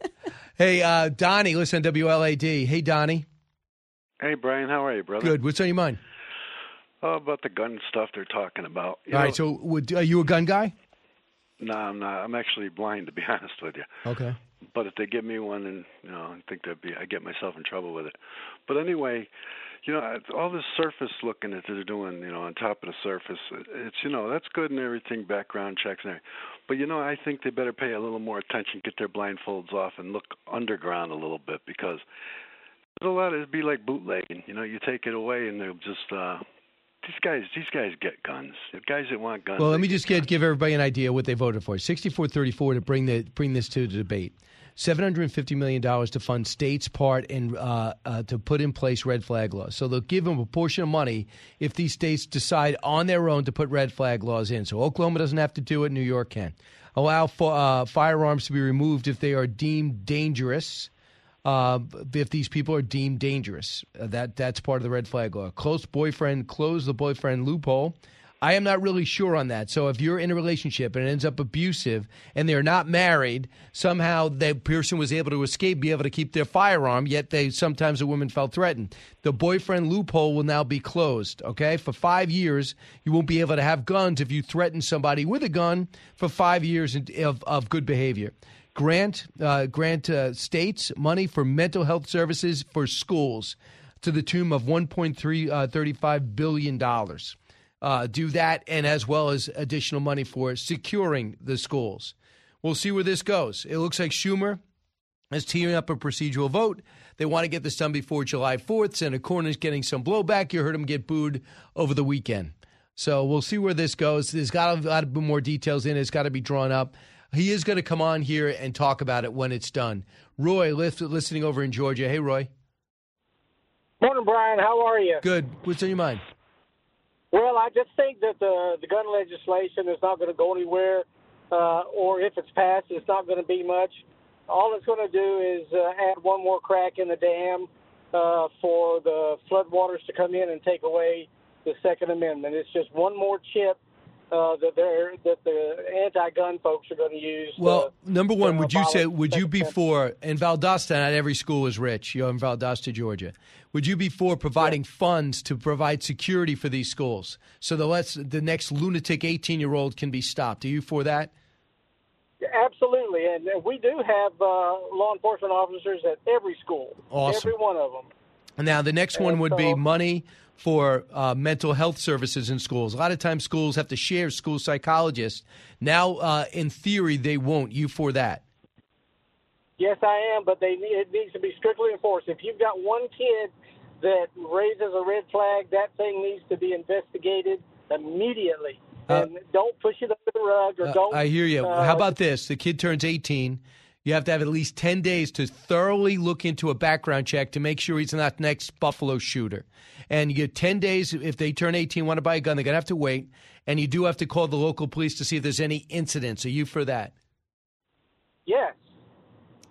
hey, uh, Donnie, listen to WLAD. Hey, Donnie. Hey, Brian, how are you, brother? Good. What's on your mind? Oh, about the gun stuff they're talking about. You All know, right. So, would, are you a gun guy? No, I'm not. I'm actually blind, to be honest with you. Okay. But if they give me one, and you know, I think that'd be, I get myself in trouble with it. But anyway, you know, all this surface looking that they're doing, you know, on top of the surface, it's you know that's good and everything, background checks and everything. But you know, I think they better pay a little more attention, get their blindfolds off, and look underground a little bit because there's a lot. Of it'd be like bootlegging. You know, you take it away and they'll just. uh these guys, these guys get guns. The guys that want guns. Well, let me just get, give everybody an idea what they voted for. Sixty-four thirty-four to bring the bring this to the debate. Seven hundred and fifty million dollars to fund states' part and uh, uh, to put in place red flag laws. So they'll give them a portion of money if these states decide on their own to put red flag laws in. So Oklahoma doesn't have to do it; New York can. Allow for, uh, firearms to be removed if they are deemed dangerous. uh, if these people are deemed dangerous. Uh, that that's part of the red flag law. Close boyfriend, close the boyfriend loophole. I am not really sure on that. So if you're in a relationship and it ends up abusive and they're not married, somehow the person was able to escape, be able to keep their firearm, yet they sometimes a woman felt threatened. The boyfriend loophole will now be closed. Okay, for five years you won't be able to have guns if you threaten somebody with a gun for five years of, of good behavior. Grant uh, grant uh, states money for mental health services for schools to the tune of 1.335 uh, billion dollars uh, do that, and as well as additional money for securing the schools. We'll see where this goes. It looks like Schumer is teeing up a procedural vote. They want to get this done before July 4th. Senator Cornyn is getting some blowback. You heard him get booed over the weekend. So we'll see where this goes. There's got a lot of more details in it. It's got to be drawn up. He is going to come on here and talk about it when it's done. Roy, listening over in Georgia. Hey, Roy. Morning, Brian. How are you? Good. What's on your mind? Well, I just think that the the gun legislation is not going to go anywhere, uh, or if it's passed, it's not going to be much. All it's going to do is uh, add one more crack in the dam uh, for the floodwaters to come in and take away the Second Amendment. It's just one more chip uh, that they're that the anti-gun folks are going to use. Well, to, number one, would you say would you be for? In Valdosta, not every school is rich. You're in Valdosta, Georgia. Would you be for providing yeah. funds to provide security for these schools so the let's the next lunatic 18 year old can be stopped? Are you for that? Absolutely, and we do have uh, law enforcement officers at every school. Awesome. Every one of them. Now, the next one would be money for uh, mental health services in schools. A lot of times schools have to share school psychologists. Now, uh, in theory, they won't. You for that? Yes, I am, but they it needs to be strictly enforced. If you've got one kid that raises a red flag, that thing needs to be investigated immediately. Uh, and don't push it under the rug or uh, don't. I hear you. Uh, How about this? The kid turns 18 you have to have at least 10 days to thoroughly look into a background check to make sure he's not the next Buffalo shooter. And you get 10 days. If they turn 18, want to buy a gun, they're going to have to wait. And you do have to call the local police to see if there's any incidents. Are you for that? Yes.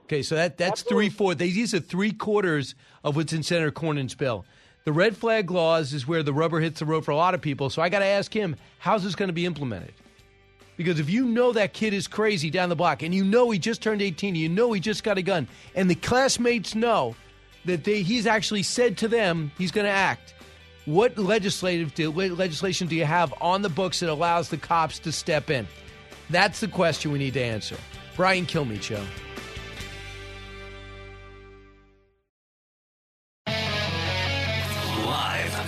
Okay, so that that's Absolutely. three four. These are three quarters of what's in Senator Cornyn's bill. The red flag laws is where the rubber hits the road for a lot of people. So I got to ask him, how's this going to be implemented? Because if you know that kid is crazy down the block and you know he just turned 18, you know he just got a gun, and the classmates know that they, he's actually said to them he's going to act, what legislative do, legislation do you have on the books that allows the cops to step in? That's the question we need to answer. Brian Kilmeade Show.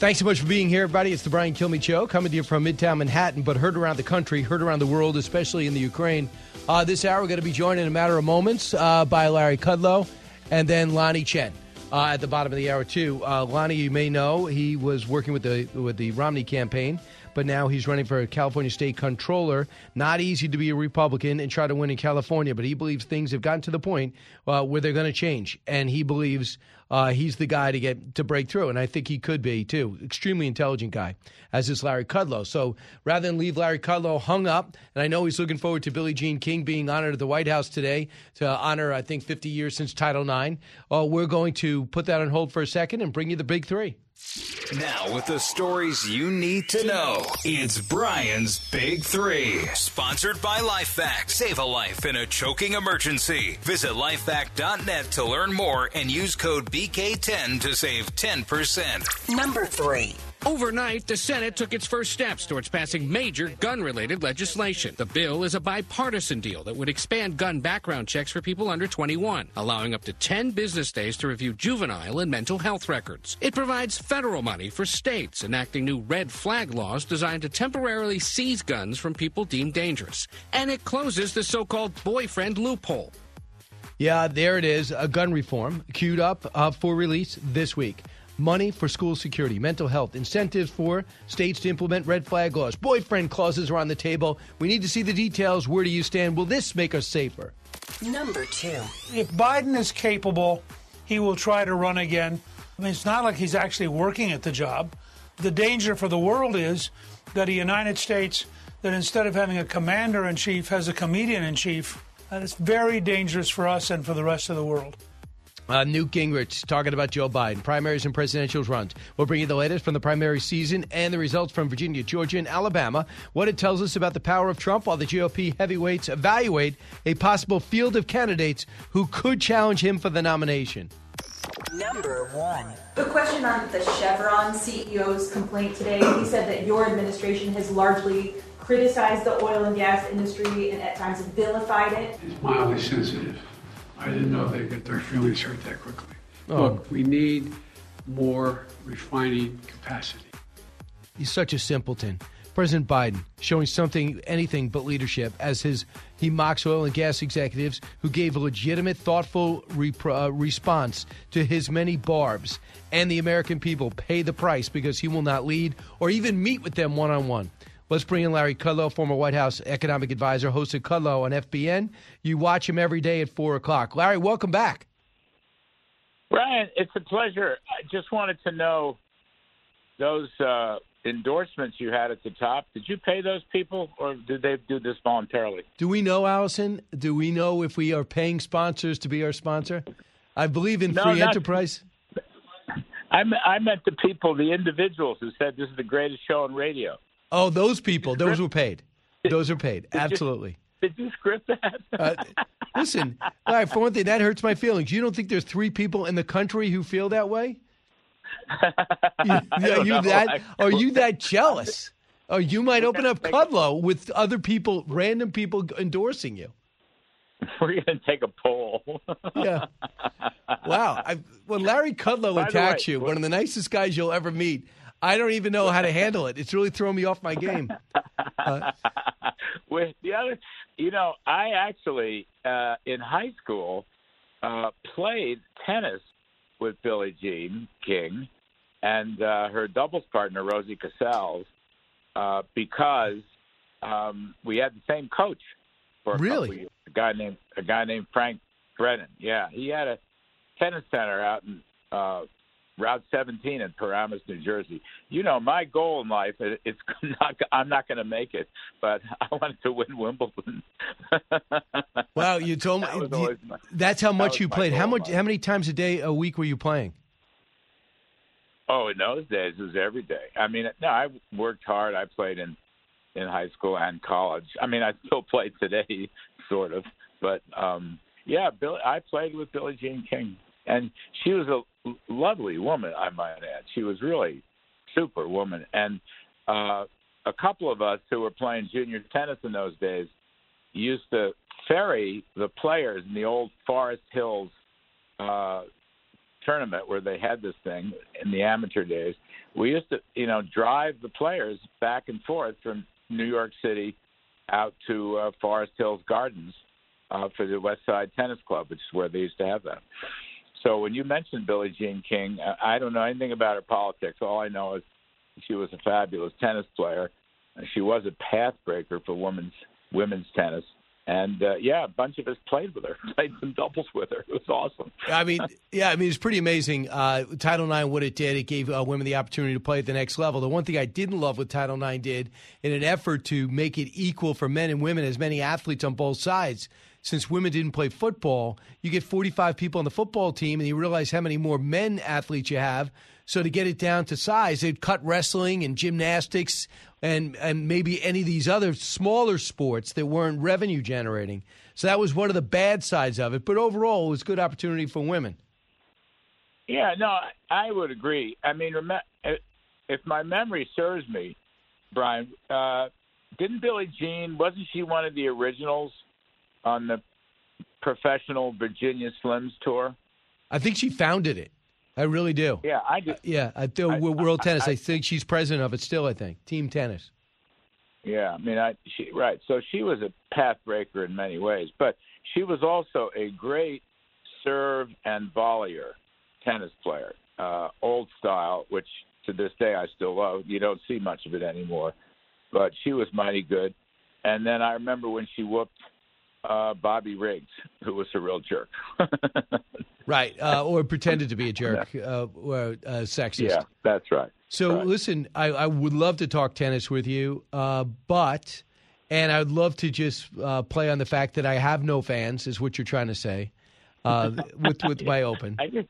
Thanks so much for being here, everybody. It's the Brian Kilmeade Show, coming to you from Midtown Manhattan, but heard around the country, heard around the world, especially in the Ukraine. Uh, this hour, we're going to be joined in a matter of moments uh, by Larry Kudlow and then Lanhee Chen. Uh, at the bottom of the hour, too. Uh, Lanhee, you may know, he was working with the with the Romney campaign but now he's running for California state controller. Not easy to be a Republican and try to win in California, but he believes things have gotten to the point uh, where they're going to change, and he believes uh, he's the guy to get to break through, and I think he could be too. Extremely intelligent guy, as is Larry Kudlow. So rather than leave Larry Kudlow hung up, and I know he's looking forward to Billie Jean King being honored at the White House today to honor, I think, 50 years since Title IX. Uh, we're going to put that on hold for a second and bring you the big three. Now, with the stories you need to know, it's Brian's Big Three. Sponsored by LifeVac. Save a life in a choking emergency. Visit lifevac.net to learn more and use code BK10 to save 10%. Number three. Overnight, the Senate took its first steps towards passing major gun related legislation. The bill is a bipartisan deal that would expand gun background checks for people under 21, allowing up to 10 business days to review juvenile and mental health records. It provides federal money for states enacting new red flag laws designed to temporarily seize guns from people deemed dangerous. And it closes the so called boyfriend loophole. Yeah, there it is. A gun reform queued up uh, for release this week. money for school security, mental health, incentives for states to implement red flag laws, boyfriend clauses are on the table. We need to see the details. Where do you stand? Will this make us safer? Number two. If Biden is capable, he will try to run again. I mean, it's not like he's actually working at the job. The danger for the world is that a United States that instead of having a commander in chief has a comedian in chief. That is very dangerous for us and for the rest of the world. Uh, Newt Gingrich talking about Joe Biden, primaries and presidential runs. We'll bring you the latest from the primary season and the results from Virginia, Georgia, and Alabama. What it tells us about the power of Trump while the GOP heavyweights evaluate a possible field of candidates who could challenge him for the nomination. Number one. The question on the Chevron CEO's complaint today, he said that your administration has largely criticized the oil and gas industry and at times vilified it. It's mildly sensitive. I didn't know they'd get their feelings hurt that quickly. Oh. Look, we need more refining capacity. He's such a simpleton. President Biden showing something, anything but leadership, as his he mocks oil and gas executives who gave a legitimate, thoughtful repro, uh, response to his many barbs, and the American people pay the price because he will not lead or even meet with them one on one. Let's bring in Larry Kudlow, former White House economic advisor, hosted Kudlow on FBN. You watch him every day at 4 o'clock. Larry, welcome back. Brian, it's a pleasure. I just wanted to know those uh, endorsements you had at the top. Did you pay those people, or did they do this voluntarily? Do we know, Allison? Do we know if we are paying sponsors to be our sponsor? I believe in No, free not- enterprise. I, I meant the people, the individuals who said this is the greatest show on radio. Oh, those people, those were paid. Those are paid. Absolutely. Did you script that? Uh, listen, all right, for one thing, that hurts my feelings. You don't think there's three people in the country who feel that way? You- are you that? Are you that jealous? Or you might open up Kudlow with other people, random people endorsing you. We're going to take a poll. Yeah. Wow. I, when Larry Kudlow By attacks way, you, one of the nicest guys you'll ever meet, I don't even know how to handle it. It's really throwing me off my game. Uh, With the other, you know, I actually uh, in high school uh, played tennis with Billie Jean King and uh, her doubles partner Rosie Casals uh, because um, we had the same coach for a Really? years. A guy named a guy named Frank Brennan. Yeah, he had a tennis center out in uh, Route 17 in Paramus, New Jersey. You know, my goal in life it, it's not I'm not going to make it, but I wanted to win Wimbledon. wow, you told me That always my- that's how much was you played. How much? How many times a day, a week were you playing? Oh, in those days it was every day. I mean, no, I worked hard. I played in in high school and college. I mean, I still play today, sort of. But um yeah, Bill. I played with Billie Jean King, and she was a lovely woman. I might add, she was really super woman. And uh a couple of us who were playing junior tennis in those days used to ferry the players in the old Forest Hills uh tournament where they had this thing in the amateur days. We used to, you know, drive the players back and forth from New York City out to uh, Forest Hills Gardens uh, for the West Side Tennis Club, which is where they used to have that. So when you mentioned Billie Jean King, I don't know anything about her politics. All I know is she was a fabulous tennis player. She was a pathbreaker for women's women's tennis. And uh, yeah, a bunch of us played with her, played some doubles with her. It was awesome. I mean, yeah, I mean, it's pretty amazing. Uh, Title IX, what it did, it gave uh, women the opportunity to play at the next level. The one thing I didn't love what Title IX did, in an effort to make it equal for men and women, as many athletes on both sides, since women didn't play football, you get 45 people on the football team, and you realize how many more men athletes you have. So to get it down to size, it cut wrestling and gymnastics and and maybe any of these other smaller sports that weren't revenue generating. So that was one of the bad sides of it. But overall, it was a good opportunity for women. Yeah, no, I- would agree. I mean, if my memory serves me, Brian, uh, didn't Billie Jean wasn't she one of the originals on the professional Virginia Slims tour? I think she founded it. I really do. Yeah, I do. Yeah, I do. World Tennis. I, think she's president of it still. I think team tennis. Yeah, I mean, I she right. So she was a path breaker in many ways, but she was also a great serve and volleyer tennis player. uh, old style, which to this day I still love. You don't see much of it anymore, but she was mighty good. And then I remember when she whooped uh, Bobby Riggs, who was a real jerk. Right, uh, or pretended to be a jerk, uh, or uh, sexist. yeah, that's right. So listen, I, I would love to talk tennis with you, uh, but and I'd love to just uh, play on the fact that I have no fans, is what you're trying to say, uh, with with my open. I just,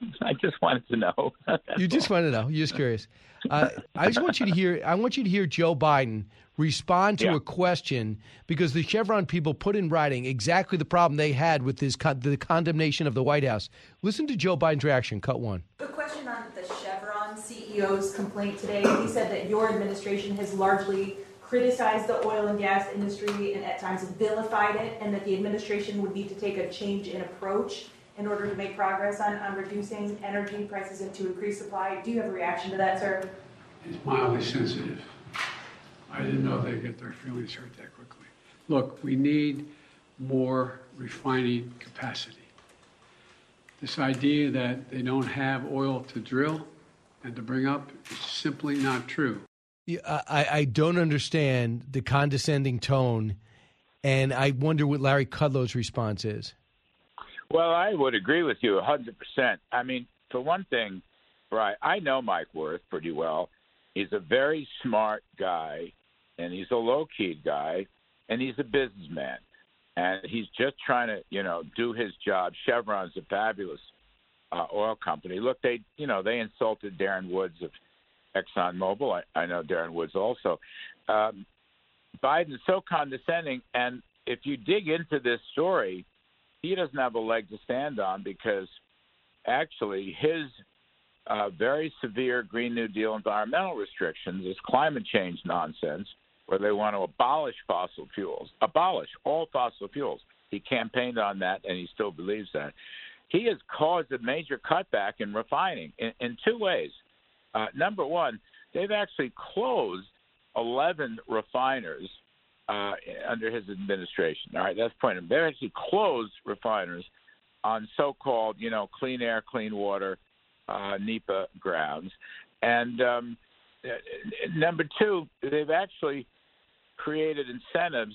I just wanted to know. You just want to know. You're just curious. Uh, I just want you to hear. I want you to hear Joe Biden respond to Yeah. a question because the Chevron people put in writing exactly the problem they had with this con- the condemnation of the White House. Listen to Joe Biden's reaction. Cut one. A question on the Chevron CEO's complaint today. He said that your administration has largely criticized the oil and gas industry and at times vilified it, and that the administration would need to take a change in approach in order to make progress on, on reducing energy prices and to increase supply. Do you have a reaction to that, sir? It's mildly sensitive. I didn't know they'd get their feelings hurt that quickly. Look, we need more refining capacity. This idea that they don't have oil to drill and to bring up is simply not true. Yeah, I, I don't understand the condescending tone, and I wonder what Larry Kudlow's response is. Well, I would agree with you 100%. I mean, for one thing, Brian, I know Mike Wirth pretty well. He's a very smart guy, and he's a low key guy, and he's a businessman. And he's just trying to, you know, do his job. Chevron's a fabulous uh, oil company. Look, they, you know, they insulted Darren Woods of ExxonMobil. I, I know Darren Woods also. Um, Biden is so condescending, and if you dig into this story, he doesn't have a leg to stand on because actually his uh, very severe Green New Deal environmental restrictions, this climate change nonsense, where they want to abolish fossil fuels, abolish all fossil fuels. He campaigned on that, and he still believes that. He has caused a major cutback in refining in, in two ways. Uh, number one, they've actually closed 11 refiners uh, under his administration. All right, that's point. They actually closed refiners on so-called, you know, clean air, clean water, uh, NEPA grounds. And um, number two, they've actually created incentives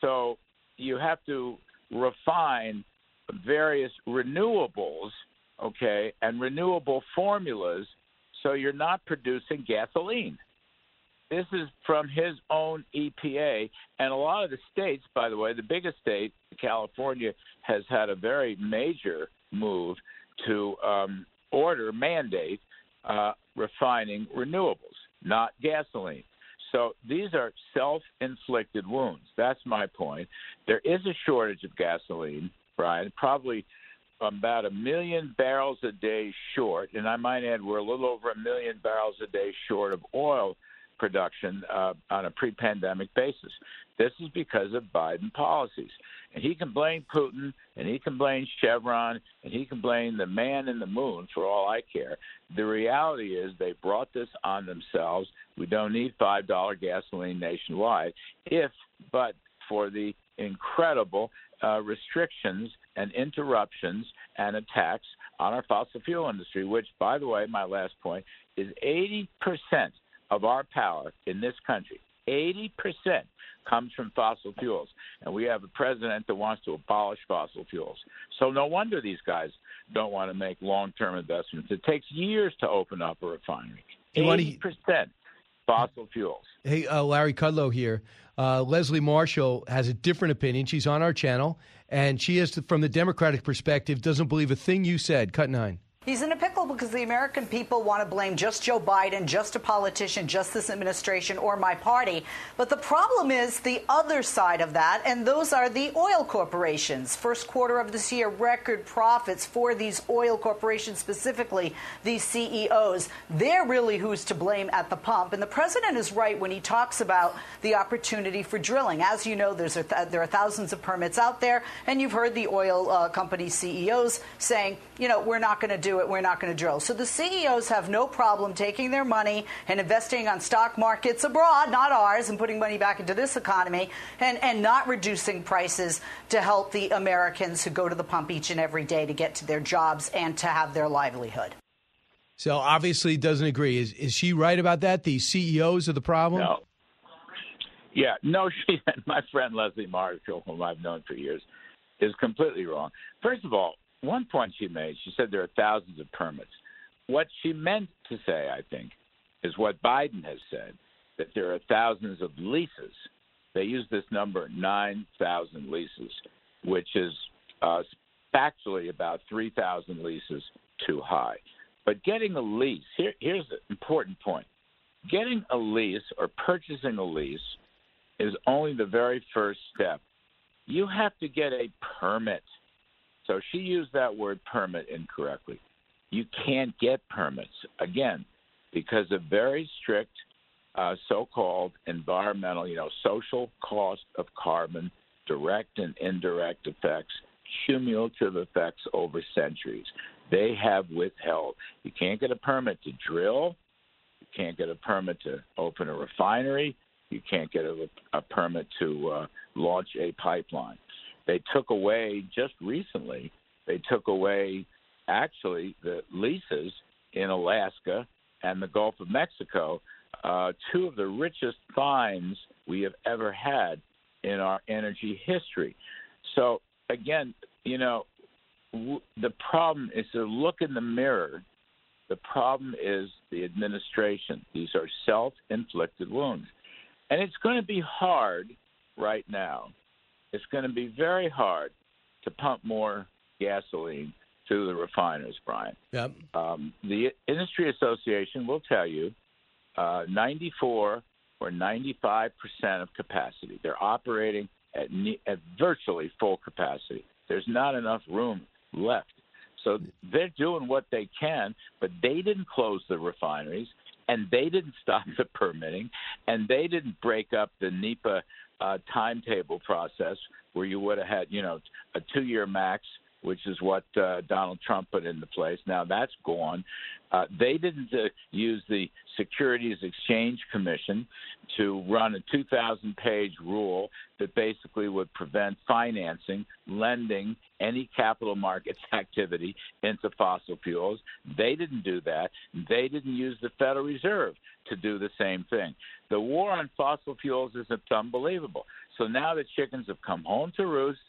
so you have to refine various renewables, okay, and renewable formulas so you're not producing gasoline. This is from his own EPA. And a lot of the states, by the way, the biggest state, California, has had a very major move to um, order, mandate uh, refining renewables, not gasoline. So these are self inflicted wounds. That's my point. There is a shortage of gasoline, Brian, probably about a million barrels a day short. And I might add, we're a little over a million barrels a day short of oil production uh, on a pre pandemic basis. This is because of Biden policies. And he can blame Putin, and he can blame Chevron, and he can blame the man in the moon for all I care. The reality is they brought this on themselves. We don't need $5 gasoline nationwide, if but for the incredible uh, restrictions and interruptions and attacks on our fossil fuel industry, which, by the way, my last point, is 80% of our power in this country. 80% comes from fossil fuels. And we have a president that wants to abolish fossil fuels. So no wonder these guys don't want to make long term investments. It takes years to open up a refinery. 80% fossil fuels. Hey, uh, Larry Kudlow here. Uh, Leslie Marshall has a different opinion. She's on our channel, and she is, from the Democratic perspective, doesn't believe a thing you said. Cut nine. He's in a pickle because the American people want to blame just Joe Biden, just a politician, just this administration, or my party. But the problem is the other side of that, and those are the oil corporations. First quarter of this year, record profits for these oil corporations, specifically these CEOs. They're really who's to blame at the pump. And the president is right when he talks about the opportunity for drilling. As you know, there's th- there are thousands of permits out there, and you've heard the oil uh, company CEOs saying, you know, we're not going to do it, we're not going to drill. So the CEOs have no problem taking their money and investing on stock markets abroad, not ours, and putting money back into this economy, and, and not reducing prices to help the Americans who go to the pump each and every day to get to their jobs and to have their livelihood. So obviously doesn't agree. Is is she right about that? The CEOs are the problem. No. Yeah, no, she. My friend Leslie Marshall, whom I've known for years, is completely wrong. First of all, one point she made, she said there are thousands of permits. What she meant to say, I think, is what Biden has said that there are thousands of leases. They use this number, 9,000 leases, which is uh, factually about 3,000 leases too high. But getting a lease, here, here's the important point getting a lease or purchasing a lease is only the very first step. You have to get a permit. So she used that word permit incorrectly. You can't get permits, again, because of very strict uh, so called environmental, you know, social cost of carbon, direct and indirect effects, cumulative effects over centuries. They have withheld. You can't get a permit to drill. You can't get a permit to open a refinery. You can't get a, a permit to uh, launch a pipeline. They took away just recently. They took away actually the leases in Alaska and the Gulf of Mexico, uh, two of the richest finds we have ever had in our energy history. So again, you know, w- the problem is to look in the mirror. The problem is the administration. These are self-inflicted wounds. And it's going to be hard right now. It's going to be very hard to pump more gasoline to the refiners, Brian. Yep. Um, the industry association will tell you uh, 94 or 95 percent of capacity. They're operating at, ne- at virtually full capacity. There's not enough room left. So they're doing what they can, but they didn't close the refineries and they didn't stop the permitting, and they didn't break up the NEPA uh, timetable process where you would have had, you know, a two-year max, which is what uh, Donald Trump put into place. Now that's gone. Uh, they didn't uh, use the Securities Exchange Commission to run a 2,000-page rule that basically would prevent financing, lending, any capital markets activity into fossil fuels. They didn't do that. They didn't use the Federal Reserve to do the same thing. The war on fossil fuels is unbelievable. So now the chickens have come home to roost.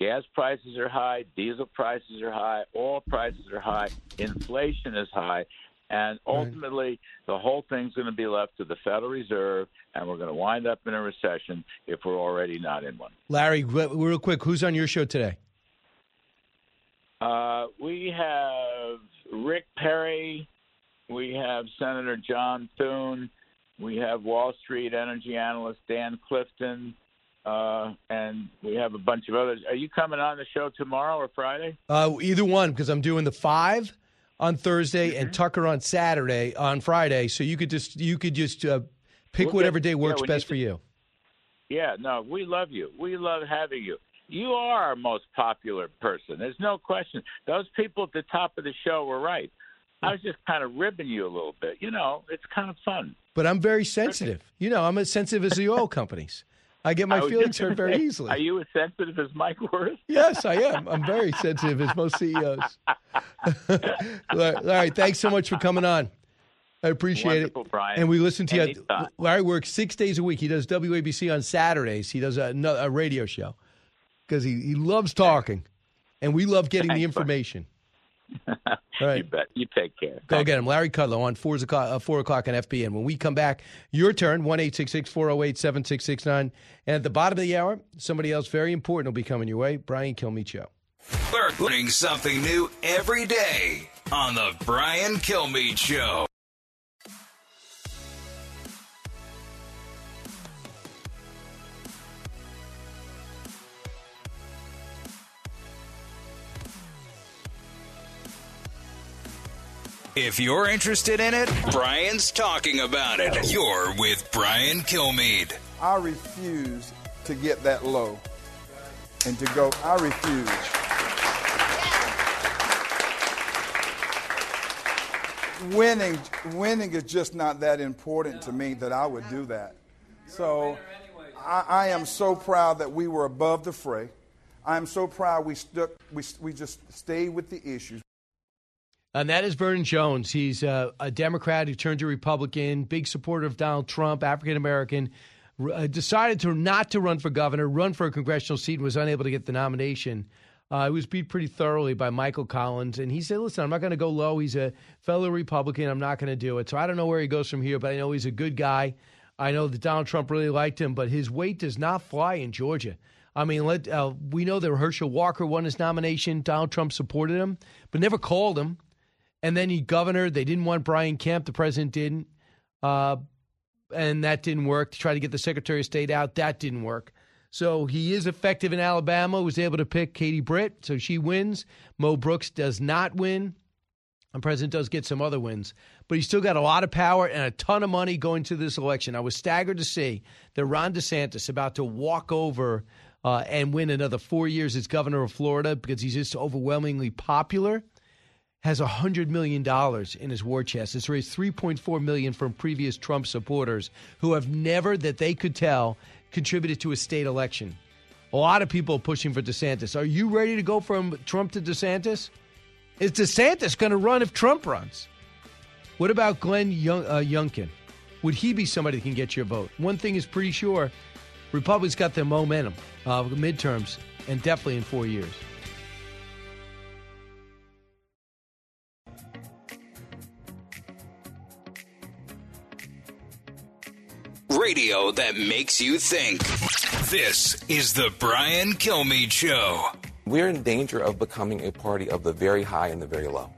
Gas prices are high, diesel prices are high, oil prices are high, inflation is high, and ultimately the whole thing's going to be left to the Federal Reserve, and we're going to wind up in a recession if we're already not in one. Larry, real quick, who's on your show today? Uh, we have Rick Perry, we have Senator John Thune, we have Wall Street energy analyst Dan Clifton, uh, and we have a bunch of others. Are you coming on the show tomorrow or Friday? Uh, either one, because I'm doing the five on Thursday and Tucker on Saturday on Friday. So you could just you could just uh, pick We'll whatever get- day works we best for you. Yeah, no, we love you. We love having you. You are our most popular person. There's no question. Those people at the top of the show were right. I was just kind of ribbing you a little bit. You know, it's kind of fun. But I'm very sensitive. You know, I'm as sensitive as the oil companies. I get my I feelings hurt very say, easily. Are you as sensitive as Mike Wirth? Yes, I am. I'm very sensitive, as most CEOs. Larry, thanks so much for coming on. I appreciate Wonderful, it. Brian. And we listen to you. Larry works six days a week. He does WABC on Saturdays. He does a, a radio show because he, he loves talking, and we love getting the Thanks, Brian. information. All right. You bet. You take care. Go get him. Larry Kudlow on 4 o'clock, uh, 4 o'clock on FBN. When we come back, your turn, 1 408 7669. And at the bottom of the hour, somebody else very important will be coming your way Brian Kilmeade Show. Learning something new every day on the Brian Kilmeade Show. If you're interested in it, Brian's talking about it. You're with Brian Kilmeade. I refuse to get that low and to go, I refuse. Winning, winning is just not that important to me that I would do that. So I, I am so proud that we were above the fray. I am so proud we stuck, we, we just stayed with the issues. And that is Vernon Jones. He's uh, a Democrat who turned to Republican, big supporter of Donald Trump, African American. Uh, decided to not to run for governor, run for a congressional seat, and was unable to get the nomination. Uh, he was beat pretty thoroughly by Michael Collins, and he said, "Listen, I'm not going to go low. He's a fellow Republican. I'm not going to do it." So I don't know where he goes from here, but I know he's a good guy. I know that Donald Trump really liked him, but his weight does not fly in Georgia. I mean, let, uh, we know that Herschel Walker won his nomination. Donald Trump supported him, but never called him. And then he governor. They didn't want Brian Kemp. The president didn't. Uh, and that didn't work. To try to get the Secretary of State out, that didn't work. So he is effective in Alabama. Was able to pick Katie Britt, so she wins. Mo Brooks does not win. The president does get some other wins, but he's still got a lot of power and a ton of money going to this election. I was staggered to see that Ron DeSantis about to walk over uh, and win another four years as governor of Florida because he's just overwhelmingly popular has $100 million in his war chest. It's raised 3.4 million from previous Trump supporters who have never, that they could tell, contributed to a state election. A lot of people pushing for DeSantis. Are you ready to go from Trump to DeSantis? Is DeSantis going to run if Trump runs? What about Glenn Young, uh, Youngkin? Would he be somebody that can get your vote? One thing is pretty sure Republicans got their momentum, uh, midterms, and definitely in four years. Radio that makes you think. This is the Brian Kilmeade Show. We're in danger of becoming a party of the very high and the very low.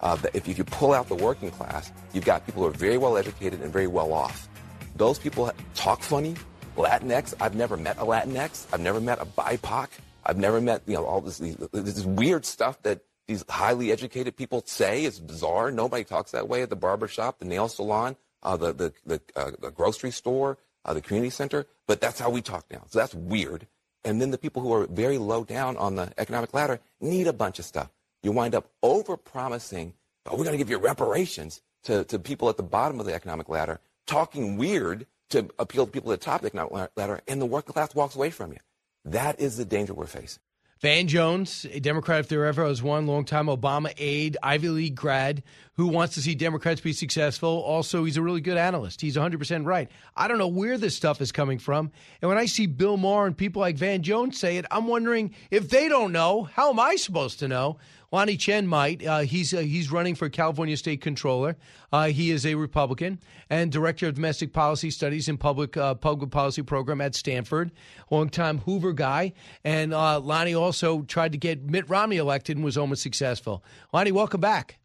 Uh, if, if you pull out the working class, you've got people who are very well educated and very well off. Those people talk funny. Latinx, I've never met a Latinx. I've never met a BIPOC. I've never met, you know, all this, this weird stuff that these highly educated people say. It's bizarre. Nobody talks that way at the barbershop, the nail salon uh, the the the, uh, the, grocery store, uh, the community center. But that's how we talk now. So that's weird. And then the people who are very low down on the economic ladder need a bunch of stuff. You wind up over promising, oh, we're going to give you reparations to, to people at the bottom of the economic ladder, talking weird to appeal to people at the top of the economic ladder, and the working class walks away from you. That is the danger we're facing. Van Jones, a Democrat if there ever was one, longtime Obama aide, Ivy League grad, who wants to see Democrats be successful. Also, he's a really good analyst. He's 100% right. I don't know where this stuff is coming from. And when I see Bill Maher and people like Van Jones say it, I'm wondering if they don't know, how am I supposed to know? Lanhee Chen might. Uh, he's uh, he's running for California State Controller. Uh, he is a Republican and director of domestic policy studies and public uh, public policy program at Stanford. Longtime Hoover guy. And uh, Lanhee also tried to get Mitt Romney elected and was almost successful. Lanhee, welcome back.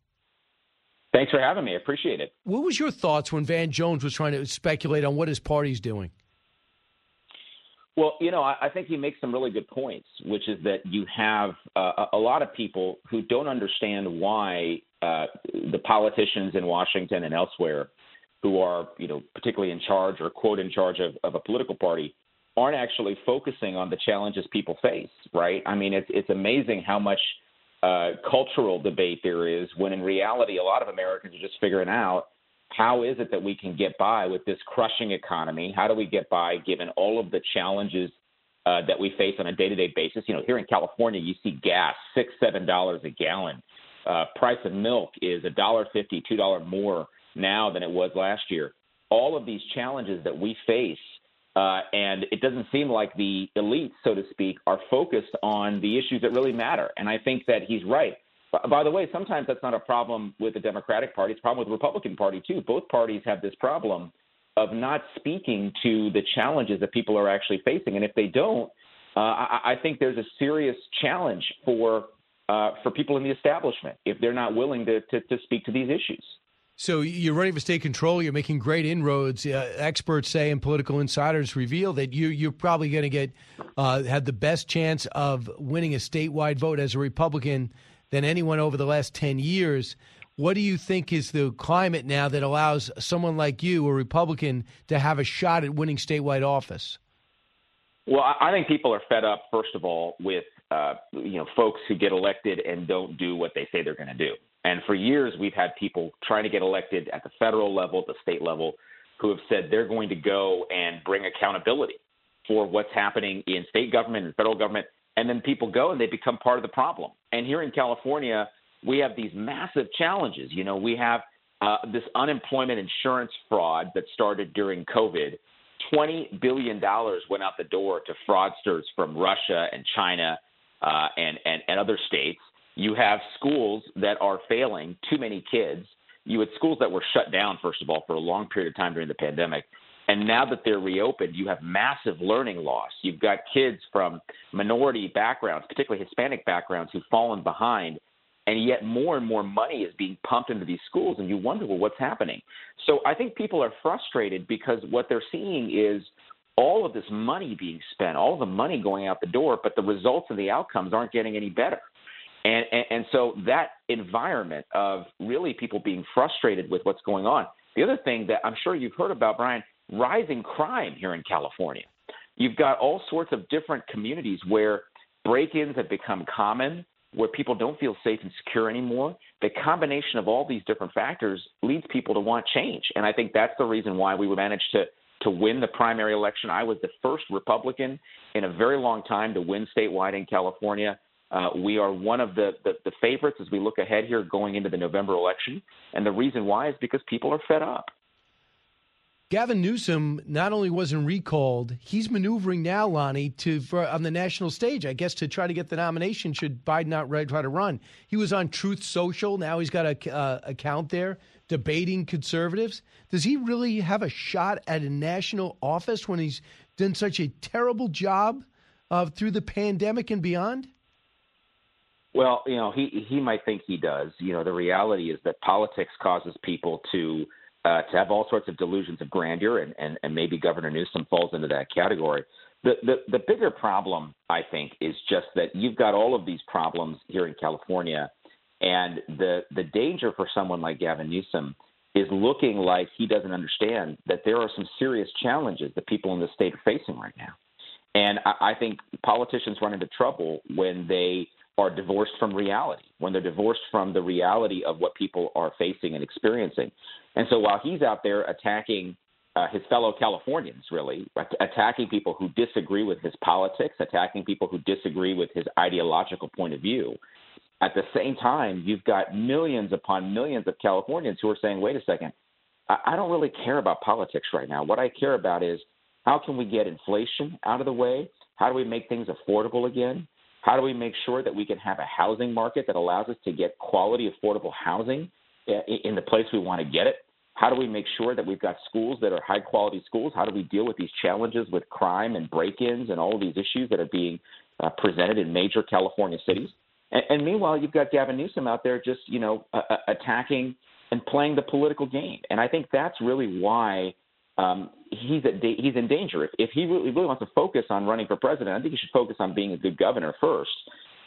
Thanks for having me. I appreciate it. What was your thoughts when Van Jones was trying to speculate on what his party's doing? Well, you know, I, I think he makes some really good points, which is that you have uh, a lot of people who don't understand why uh, the politicians in Washington and elsewhere who are, you know, particularly in charge or quote in charge of, of a political party aren't actually focusing on the challenges people face, right? I mean, it's it's amazing how much uh, cultural debate there is when in reality a lot of Americans are just figuring out how is it that we can get by with this crushing economy? How do we get by given all of the challenges uh, that we face on a day-to-day basis? You know, here in California, you see gas six, seven dollars a gallon. Uh, price of milk is a dollar fifty, two dollar more now than it was last year. All of these challenges that we face, uh, and it doesn't seem like the elites, so to speak, are focused on the issues that really matter. And I think that he's right. By the way, sometimes that's not a problem with the Democratic Party. It's a problem with the Republican Party, too. Both parties have this problem of not speaking to the challenges that people are actually facing. And if they don't, uh, I, I think there's a serious challenge for uh, for people in the establishment if they're not willing to, to, to speak to these issues. So you're running for state control. You're making great inroads. Uh, experts say, and political insiders reveal that you you're probably going to get uh, have the best chance of winning a statewide vote as a Republican than anyone over the last 10 years. What do you think is the climate now that allows someone like you, a Republican, to have a shot at winning statewide office? Well, I think people are fed up, first of all, with uh, you know folks who get elected and don't do what they say they're going to do. And for years, we've had people trying to get elected at the federal level, at the state level, who have said they're going to go and bring accountability for what's happening in state government and federal government and then people go and they become part of the problem. And here in California, we have these massive challenges. You know, we have uh, this unemployment insurance fraud that started during COVID. $20 billion went out the door to fraudsters from Russia and China uh, and, and, and other states. You have schools that are failing too many kids. You had schools that were shut down, first of all, for a long period of time during the pandemic. And now that they're reopened, you have massive learning loss. You've got kids from minority backgrounds, particularly Hispanic backgrounds, who've fallen behind. And yet, more and more money is being pumped into these schools, and you wonder, well, what's happening? So I think people are frustrated because what they're seeing is all of this money being spent, all the money going out the door, but the results and the outcomes aren't getting any better. And, and, and so that environment of really people being frustrated with what's going on. The other thing that I'm sure you've heard about, Brian, rising crime here in California. You've got all sorts of different communities where break ins have become common, where people don't feel safe and secure anymore. The combination of all these different factors leads people to want change. And I think that's the reason why we managed to, to win the primary election. I was the first Republican in a very long time to win statewide in California. Uh, we are one of the, the, the favorites as we look ahead here going into the November election. And the reason why is because people are fed up. Gavin Newsom not only wasn't recalled, he's maneuvering now, Lanhee, to for, on the national stage. I guess to try to get the nomination should Biden not try to run. He was on Truth Social. Now he's got a uh, account there debating conservatives. Does he really have a shot at a national office when he's done such a terrible job uh, through the pandemic and beyond? Well, you know, he he might think he does. You know, the reality is that politics causes people to uh, to have all sorts of delusions of grandeur, and, and, and maybe Governor Newsom falls into that category. The, the the bigger problem, I think, is just that you've got all of these problems here in California, and the the danger for someone like Gavin Newsom is looking like he doesn't understand that there are some serious challenges that people in the state are facing right now. And I, I think politicians run into trouble when they are divorced from reality, when they're divorced from the reality of what people are facing and experiencing. And so while he's out there attacking uh, his fellow Californians, really, attacking people who disagree with his politics, attacking people who disagree with his ideological point of view, at the same time, you've got millions upon millions of Californians who are saying, wait a second, I, I don't really care about politics right now. What I care about is how can we get inflation out of the way? How do we make things affordable again? How do we make sure that we can have a housing market that allows us to get quality, affordable housing in the place we want to get it? How do we make sure that we've got schools that are high quality schools? How do we deal with these challenges with crime and break ins and all of these issues that are being uh, presented in major California cities? And, and, meanwhile, you've got Gavin Newsom out there just, you know, uh, attacking and playing the political game. And I think that's really why um, he's da- he's in danger. If, if he really, really wants to focus on running for president, I think he should focus on being a good governor first.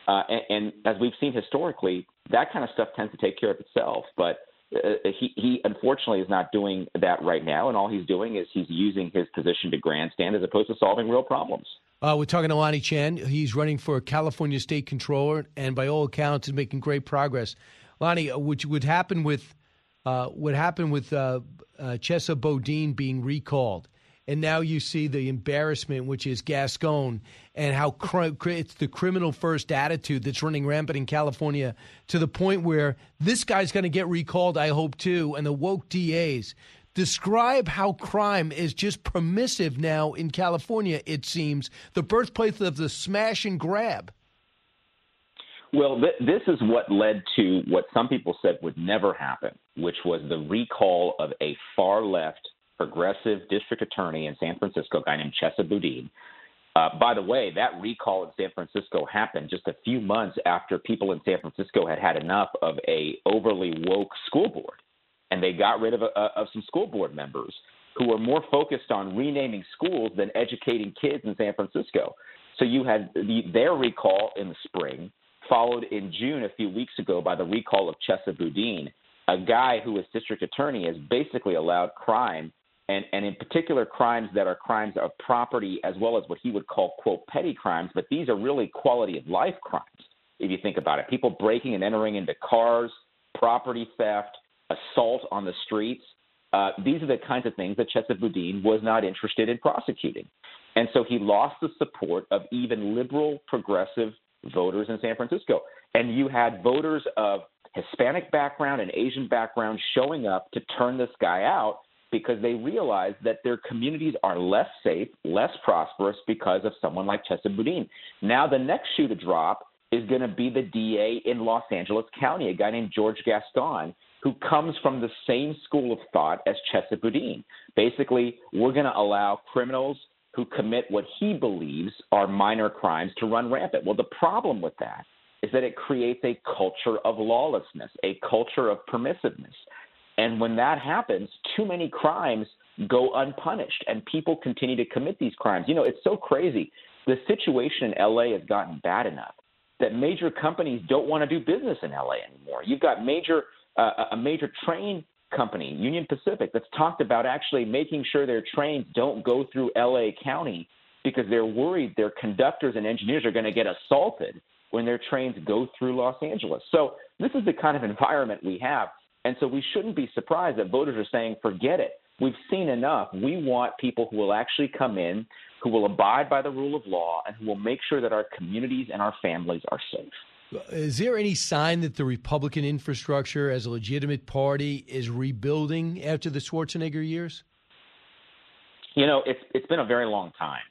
Uh, and, and as we've seen historically, that kind of stuff tends to take care of itself. But uh, he, he unfortunately is not doing that right now, and all he's doing is he's using his position to grandstand as opposed to solving real problems. Uh, we're talking to Lanhee Chen. He's running for California State Controller, and by all accounts, is making great progress. Lanhee, uh, which would happen with uh, what happened with uh, uh, Chesa Boudin being recalled. And now you see the embarrassment, which is Gascon, and how cr- it's the criminal first attitude that's running rampant in California to the point where this guy's going to get recalled, I hope, too, and the woke DAs. Describe how crime is just permissive now in California, it seems, the birthplace of the smash and grab. Well, th- this is what led to what some people said would never happen, which was the recall of a far left progressive district attorney in San Francisco, a guy named Chesa Boudin. Uh, by the way, that recall in San Francisco happened just a few months after people in San Francisco had had enough of a overly woke school board, and they got rid of, uh, of some school board members who were more focused on renaming schools than educating kids in San Francisco. So you had the, their recall in the spring followed in June a few weeks ago by the recall of Chesa Boudin, a guy who is district attorney has basically allowed crime and, and in particular crimes that are crimes of property as well as what he would call quote petty crimes, but these are really quality of life crimes if you think about it. People breaking and entering into cars, property theft, assault on the streets. Uh, these are the kinds of things that Chesa Boudin was not interested in prosecuting. And so he lost the support of even liberal progressive voters in San Francisco. And you had voters of Hispanic background and Asian background showing up to turn this guy out because they realize that their communities are less safe, less prosperous because of someone like Chesa Boudin. Now, the next shoe to drop is going to be the DA in Los Angeles County, a guy named George Gascon, who comes from the same school of thought as Chesa Boudin. Basically, we're going to allow criminals who commit what he believes are minor crimes to run rampant. Well, the problem with that is that it creates a culture of lawlessness, a culture of permissiveness. And when that happens, too many crimes go unpunished and people continue to commit these crimes. You know, it's so crazy. The situation in LA has gotten bad enough that major companies don't want to do business in LA anymore. You've got major uh, a major train company, Union Pacific, that's talked about actually making sure their trains don't go through LA County because they're worried their conductors and engineers are going to get assaulted when their trains go through Los Angeles. So this is the kind of environment we have. And so we shouldn't be surprised that voters are saying, forget it. We've seen enough. We want people who will actually come in, who will abide by the rule of law, and who will make sure that our communities and our families are safe. Is there any sign that the Republican infrastructure, as a legitimate party, is rebuilding after the Schwarzenegger years? You know, it's it's been a very long time,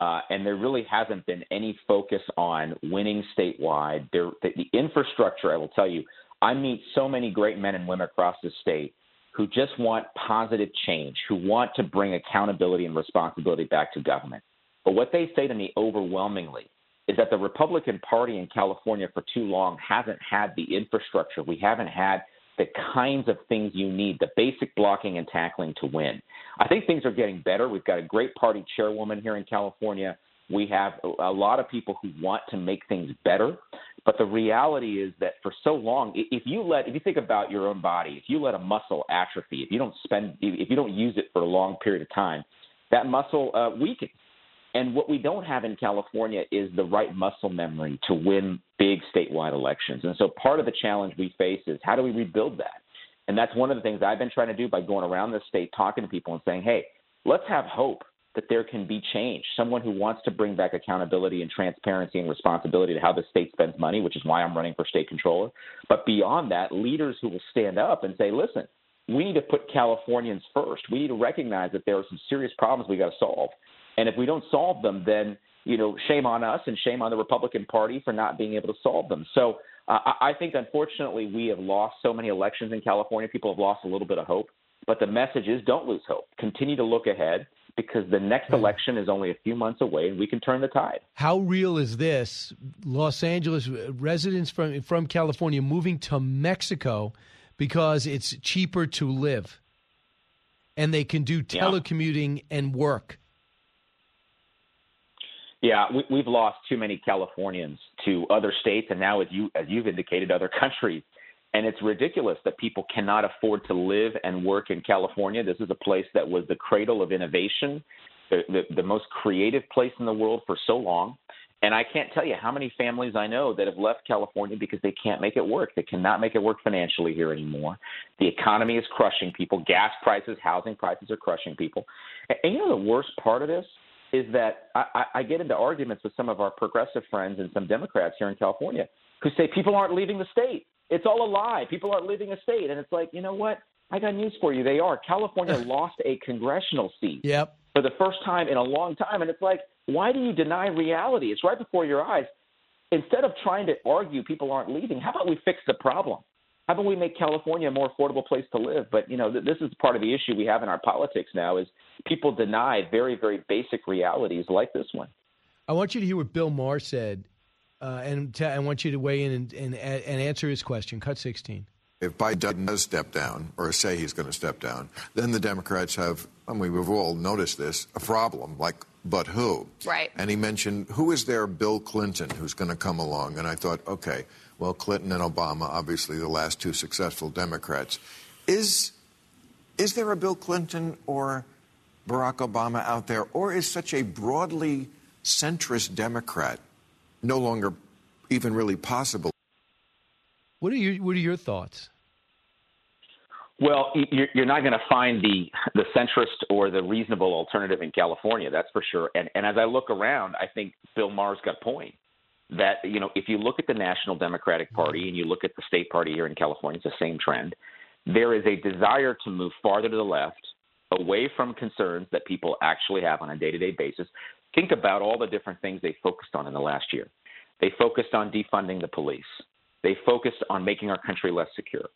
uh, and there really hasn't been any focus on winning statewide. There, the, the infrastructure, I will tell you, I meet so many great men and women across the state who just want positive change, who want to bring accountability and responsibility back to government. But what they say to me overwhelmingly is that the Republican Party in California for too long hasn't had the infrastructure. We haven't had the kinds of things you need, the basic blocking and tackling to win. I think things are getting better. We've got a great party chairwoman here in California. We have a lot of people who want to make things better. But the reality is that for so long, if you let, if you think about your own body, if you let a muscle atrophy, if you don't spend, if you don't use it for a long period of time, that muscle uh, weakens. And what we don't have in California is the right muscle memory to win big statewide elections. And so part of the challenge we face is how do we rebuild that? And that's one of the things I've been trying to do by going around the state talking to people and saying, hey, let's have hope that there can be change. Someone who wants to bring back accountability and transparency and responsibility to how the state spends money, which is why I'm running for state controller. But beyond that, leaders who will stand up and say, listen, we need to put Californians first. We need to recognize that there are some serious problems we got to solve. And if we don't solve them, then you know, shame on us and shame on the Republican Party for not being able to solve them. So uh, I think, unfortunately, we have lost so many elections in California. People have lost a little bit of hope. But the message is don't lose hope. Continue to look ahead because the next election is only a few months away and we can turn the tide. How real is this? Los Angeles residents from from California moving to Mexico because it's cheaper to live and they can do telecommuting yeah. and work. Yeah, we, have lost too many Californians to other states, and now, as you as you've indicated, other countries. And it's ridiculous that people cannot afford to live and work in California. This is a place that was the cradle of innovation, the, the, the most creative place in the world for so long. And I can't tell you how many families I know that have left California because they can't make it work. They cannot make it work financially here anymore. The economy is crushing people. Gas prices, housing prices are crushing people. And, and you know the worst part of this is that I, I get into arguments with some of our progressive friends and some Democrats here in California who say people aren't leaving the state. It's all a lie. People aren't leaving the state. And it's like, you know what? I got news for you. They are. California lost a congressional seat. Yep. For the first time in a long time. And it's like, why do you deny reality? It's right before your eyes. Instead of trying to argue people aren't leaving, how about we fix the problem? How about we make California a more affordable place to live? But you know, th- this is part of the issue we have in our politics now: is people deny very, very basic realities like this one. I want you to hear what Bill Maher said, uh, and t- I want you to weigh in and, and, and answer his question. Cut sixteen. If Biden does step down, or say he's going to step down, then the Democrats have, I mean, we've all noticed this, a problem. Like, but who? Right. And he mentioned, who is there? Bill Clinton, who's going to come along. And I thought, okay, well, Clinton and Obama, obviously the last two successful Democrats. Is, is there a Bill Clinton or Barack Obama out there, or is such a broadly centrist Democrat no longer even really possible? What are your What are your thoughts? Well, you're not going to find the the centrist or the reasonable alternative in California. That's for sure. And and as I look around, I think Bill Maher's got a point. That you know if you look at the National Democratic Party and you look at the state party here in California, it's the same trend. There is a desire to move farther to the left, away from concerns that people actually have on a day-to-day basis. Think about all the different things they focused on in the last year. They focused on defunding the police. They focused on making our country less secure.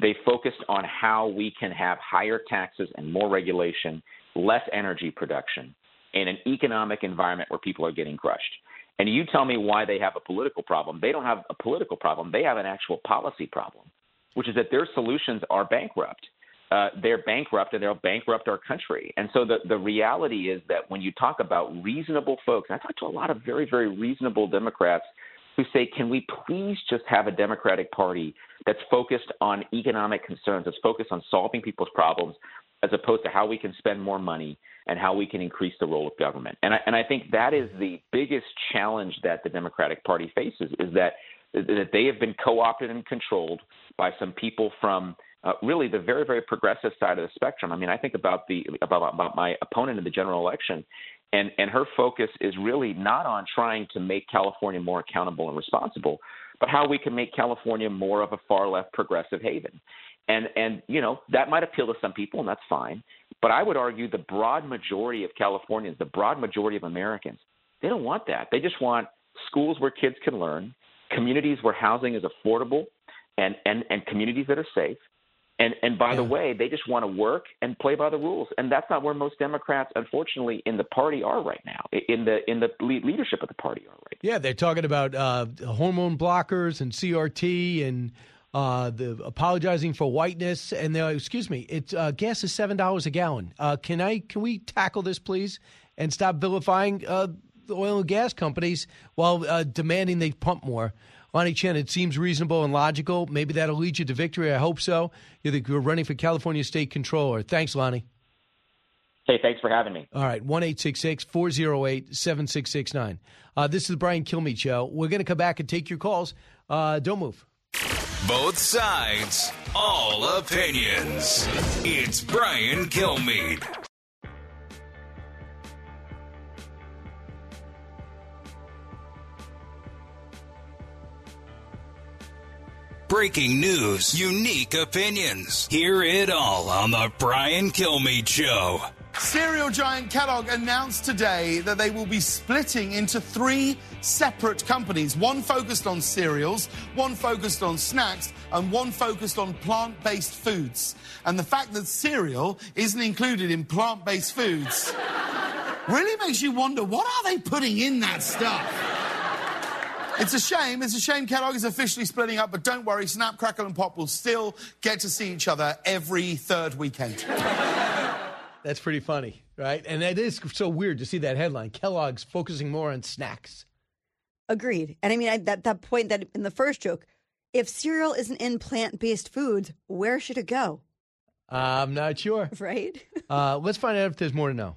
They focused on how we can have higher taxes and more regulation, less energy production, in an economic environment where people are getting crushed. And you tell me why they have a political problem. They don't have a political problem, they have an actual policy problem, which is that their solutions are bankrupt. Uh, they're bankrupt and they'll bankrupt our country. And so the, the reality is that when you talk about reasonable folks, I talk to a lot of very, very reasonable Democrats who say, can we please just have a Democratic Party that's focused on economic concerns, that's focused on solving people's problems, as opposed to how we can spend more money and how we can increase the role of government. And I, and I think that is the biggest challenge that the Democratic Party faces is that that they have been co-opted and controlled by some people from uh, really the very very progressive side of the spectrum. I mean, I think about the about, about my opponent in the general election, and and her focus is really not on trying to make California more accountable and responsible, but how we can make California more of a far left progressive haven. And and you know that might appeal to some people, and that's fine. But I would argue the broad majority of Californians, the broad majority of Americans, they don't want that. They just want schools where kids can learn, communities where housing is affordable, and and and communities that are safe. And and by yeah. the way, they just want to work and play by the rules, and that's not where most Democrats, unfortunately, in the party are right now. In the in the leadership of the party are right. Yeah, they're talking about uh, hormone blockers and CRT and uh, the apologizing for whiteness, and they're excuse me, it's uh, gas is seven dollars a gallon. Uh, can I can we tackle this, please, and stop vilifying uh, the oil and gas companies while uh, demanding they pump more? Lanhee Chen, it seems reasonable and logical. Maybe that'll lead you to victory. I hope so. You're, the, you're running for California State Controller. Thanks, Lanhee. Hey, thanks for having me. All right, 1 408 7669. Uh, this is the Brian Kilmeade Show. We're going to come back and take your calls. don't move. Both sides, all opinions. It's Brian Kilmeade. Breaking news, unique opinions. Hear it all on The Brian Kilmeade Show. Cereal giant Kellogg announced today that they will be splitting into three separate companies one focused on cereals, one focused on snacks, and one focused on plant based foods. And the fact that cereal isn't included in plant based foods really makes you wonder what are they putting in that stuff? It's a shame. It's a shame Kellogg is officially splitting up, but don't worry, Snap, Crackle, and Pop will still get to see each other every third weekend. That's pretty funny, right? And it is so weird to see that headline. Kellogg's focusing more on snacks. Agreed. And I mean, I, that, that point that in the first joke, if cereal isn't in plant based foods, where should it go? I'm not sure. Right? uh, let's find out if there's more to know.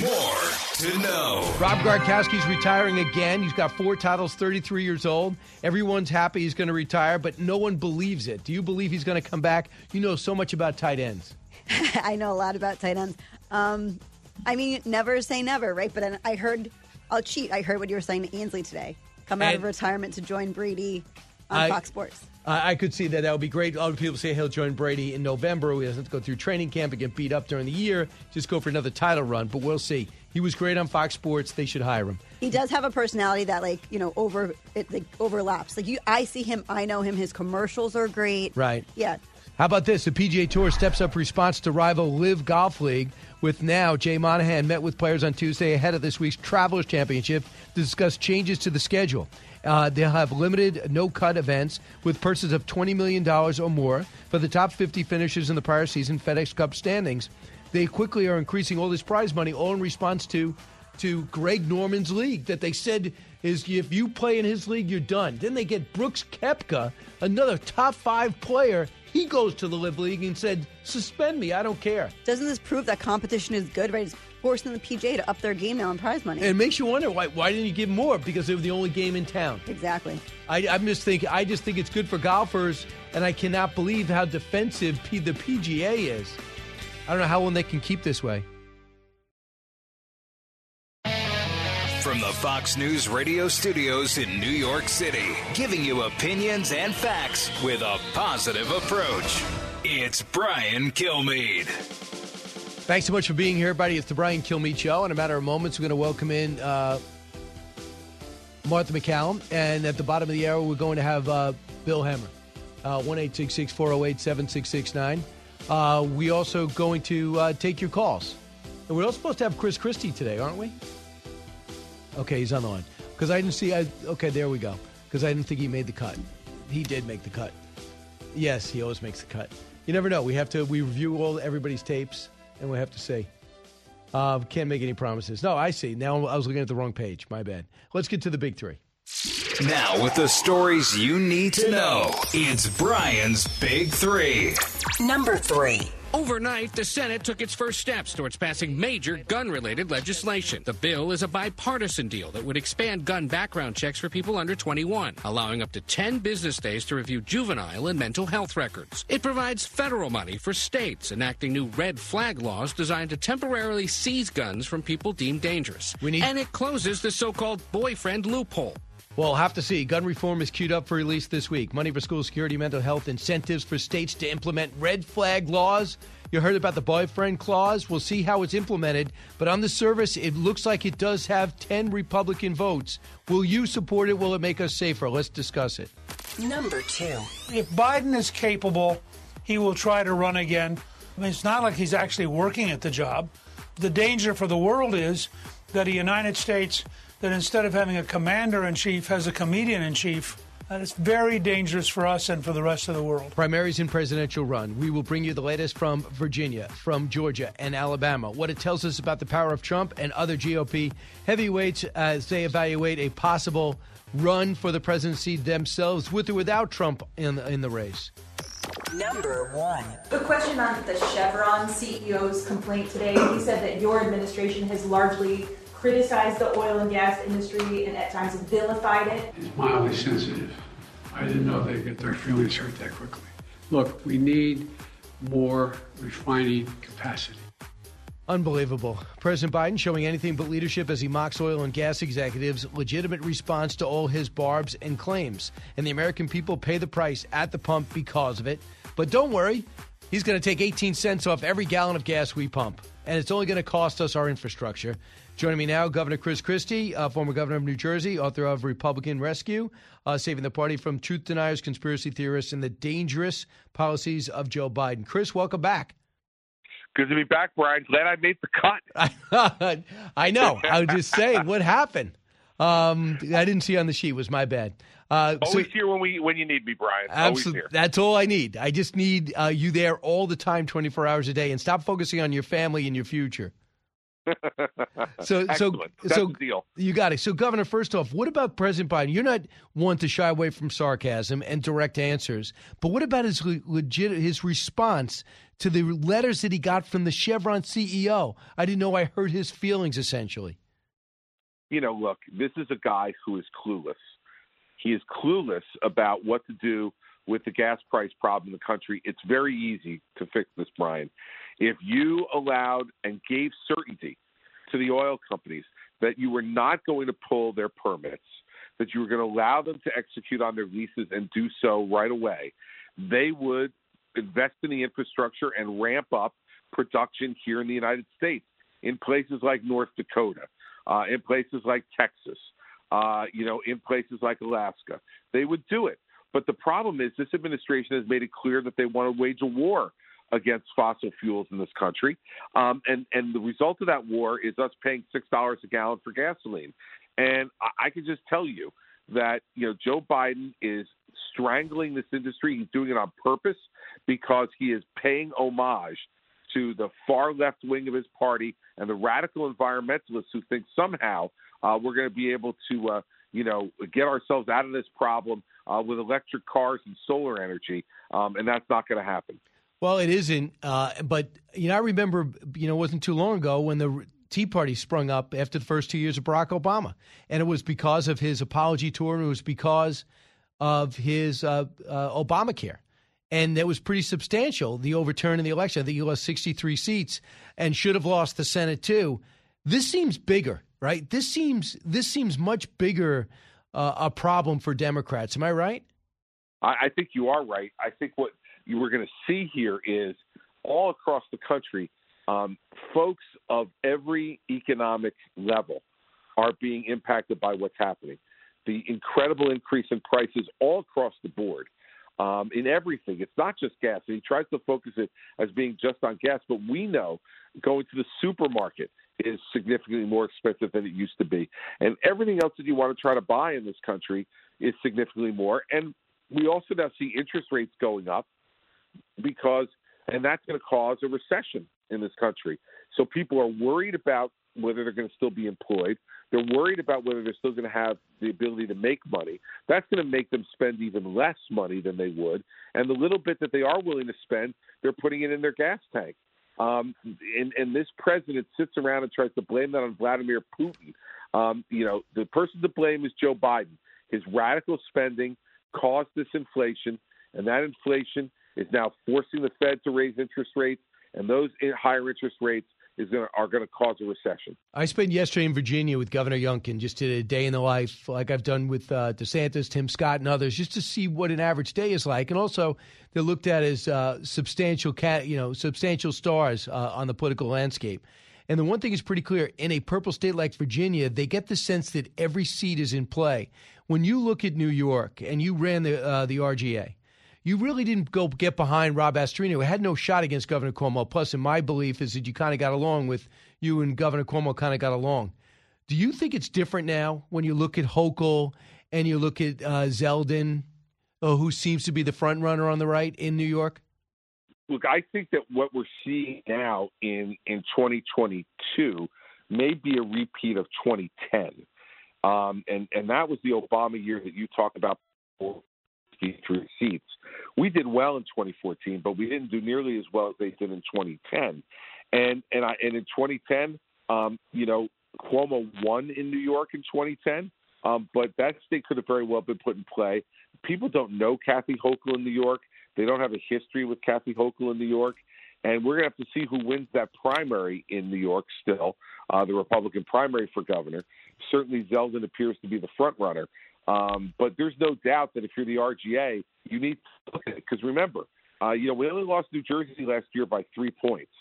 More to know. Rob Gronkowski's retiring again. He's got four titles, 33 years old. Everyone's happy he's going to retire, but no one believes it. Do you believe he's going to come back? You know so much about tight ends. I know a lot about tight ends. Um, I mean, never say never, right? But I heard, I'll cheat. I heard what you were saying to Ainsley today. Come out and of retirement to join Brady on I, Fox Sports. I could see that. That would be great. Other people say he'll join Brady in November. He doesn't go through training camp and get beat up during the year. Just go for another title run. But we'll see. He was great on Fox Sports. They should hire him. He does have a personality that, like you know, over it like overlaps. Like you, I see him. I know him. His commercials are great. Right. Yeah. How about this? The PGA Tour steps up response to rival LIV Golf League with now Jay Monahan met with players on Tuesday ahead of this week's Travelers Championship to discuss changes to the schedule. Uh, they'll have limited no cut events with purses of $20 million or more for the top 50 finishers in the prior season FedEx Cup standings. They quickly are increasing all this prize money, all in response to to Greg Norman's league that they said is if you play in his league, you're done. Then they get Brooks Koepka, another top five player. He goes to the LIV League and said, suspend me. I don't care. Doesn't this prove that competition is good, right? It's forcing the PJ to up their game now in prize money. And it makes you wonder why why didn't you give more? Because they were the only game in town. Exactly. I, I'm just thinking. I just think it's good for golfers, and I cannot believe how defensive P, the PGA is. I don't know how long they can keep this way. From the Fox News radio studios in New York City, giving you opinions and facts with a positive approach. It's Brian Kilmeade. Thanks so much for being here, everybody. It's the Brian Kilmeade Show. In a matter of moments, we're going to welcome in uh, Martha McCallum. And at the bottom of the hour, we're going to have uh, Bill Hemmer, uh, 1 408 7669. Uh, we also going to uh, take your calls. And we're also supposed to have Chris Christie today, aren't we? Okay, he's on the line. Because I didn't see. I, okay, there we go. Because I didn't think he made the cut. He did make the cut. Yes, he always makes the cut. You never know. We have to. We review all everybody's tapes, and we have to say. Uh, can't make any promises. No, I see. Now I was looking at the wrong page. My bad. Let's get to the big three. Now, with the stories you need to know, it's Brian's Big Three. Number three. Overnight, the Senate took its first steps towards passing major gun related legislation. The bill is a bipartisan deal that would expand gun background checks for people under 21, allowing up to 10 business days to review juvenile and mental health records. It provides federal money for states enacting new red flag laws designed to temporarily seize guns from people deemed dangerous. need- and it closes the so called boyfriend loophole. Well, we'll have to see. Gun reform is queued up for release this week. Money for school security, mental health, incentives for states to implement red flag laws. You heard about the boyfriend clause. We'll see how it's implemented. But on the surface, it looks like it does have 10 Republican votes. Will you support it? Will it make us safer? Let's discuss it. Number two. If Biden is capable, he will try to run again. I mean, it's not like he's actually working at the job. The danger for the world is that a United States that instead of having a commander in chief has a comedian in chief. And it's very dangerous for us and for the rest of the world. Primaries and presidential run. We will bring you the latest from Virginia, from Georgia, and Alabama. What it tells us about the power of Trump and other GOP heavyweights as they evaluate a possible run for the presidency themselves, with or without Trump in, in the race. Number one. A question on the Chevron CEO's complaint today. He said that your administration has largely criticized the oil and gas industry and at times vilified it. It's mildly sensitive. I didn't know they'd get their feelings hurt that quickly. Look, we need more refining capacity. Unbelievable. President Biden showing anything but leadership as he mocks oil and gas executives' legitimate response to all his barbs and claims. And the American people pay the price at the pump because of it. But don't worry, he's going to take 18 cents off every gallon of gas we pump. And it's only going to cost us our infrastructure. Joining me now, Governor Chris Christie, uh, former governor of New Jersey, author of Republican Rescue, uh, saving the party from truth deniers, conspiracy theorists, and the dangerous policies of Joe Biden. Chris, welcome back. Good to be back, Brian. Glad I made the cut. I know. I was just saying, what happened? Um, I didn't see on the sheet. It was my bad. Uh, Always here when we when you need me, Brian. Always here. That's all I need. I just need uh, you there all the time, 24 hours a day, and stop focusing on your family and your future. So, Excellent. so, That's so deal. you got it. So, Governor, first off, what about President Biden? You're not one to shy away from sarcasm and direct answers, but what about his le- legit his response to the letters that he got from the Chevron CEO? I didn't know I hurt his feelings. Essentially, you know, look, this is a guy who is clueless. He is clueless about what to do with the gas price problem in the country. It's very easy to fix this, Brian. If you allowed and gave certainty to the oil companies that you were not going to pull their permits, that you were going to allow them to execute on their leases and do so right away, they would invest in the infrastructure and ramp up production here in the United States, in places like North Dakota, uh, in places like Texas, uh, you know, in places like Alaska. They would do it. But the problem is, this administration has made it clear that they want to wage a war against fossil fuels in this country, um, and and the result of that war is us paying six dollars a gallon for gasoline. And I, I can just tell you that you know Joe Biden is strangling this industry. He's doing it on purpose because he is paying homage to the far left wing of his party and the radical environmentalists who think somehow uh, we're going to be able to, uh, you know, get ourselves out of this problem uh, with electric cars and solar energy, um, and that's not going to happen. Well, it isn't. Uh, but you know, I remember, you know, it wasn't too long ago when the Tea Party sprung up after the first two years of Barack Obama, and it was because of his apology tour, and it was because of his uh, uh, Obamacare, and that was pretty substantial. The overturn in the election, I think he lost 63 seats and should have lost the Senate too. This seems bigger right? This seems this seems much bigger uh, a problem for Democrats. Am I right? I, I think you are right. I think what you were going to see here is all across the country, um, folks of every economic level are being impacted by what's happening. The incredible increase in prices all across the board um, in everything. It's not just gas. And he tries to focus it as being just on gas, but we know going to the supermarket is significantly more expensive than it used to be. And everything else that you want to try to buy in this country is significantly more. And we also now see interest rates going up because, and that's going to cause a recession in this country. So people are worried about whether they're going to still be employed. They're worried about whether they're still going to have the ability to make money. That's going to make them spend even less money than they would. And the little bit that they are willing to spend, they're putting it in their gas tank. Um, and, and this president sits around and tries to blame that on Vladimir Putin. Um, you know, the person to blame is Joe Biden. His radical spending caused this inflation, and that inflation is now forcing the Fed to raise interest rates, and those higher interest rates gonna, are going to cause a recession. I spent yesterday in Virginia with Governor Youngkin, just did a day in the life, like I've done with uh, DeSantis, Tim Scott, and others, just to see what an average day is like, and also they're looked at as uh, substantial, cat, you know, substantial stars uh, on the political landscape. And the one thing is pretty clear: in a purple state like Virginia, they get the sense that every seat is in play. When you look at New York, and you ran the uh, the RGA you really didn't go get behind Rob Astorino, who had no shot against Governor Cuomo. Plus, in my belief, is that you kind of got along with you and Governor Cuomo kind of got along. Do you think it's different now when you look at Hochul and you look at uh, Zeldin, uh, who seems to be the front runner on the right in New York? Look, I think that what we're seeing now in in 2022 may be a repeat of 2010, um, and and that was the Obama year that you talked about before 63 seats. We did well in 2014, but we didn't do nearly as well as they did in 2010. And and I and in 2010, um, you know, Cuomo won in New York in 2010, um, but that state could have very well been put in play. People don't know Kathy Hochul in New York. They don't have a history with Kathy Hochul in New York. And we're going to have to see who wins that primary in New York still, uh, the Republican primary for governor. Certainly, Zeldin appears to be the front runner. Um, but there's no doubt that if you're the RGA, you need to look at it because remember, uh, you know, we only lost New Jersey last year by three points,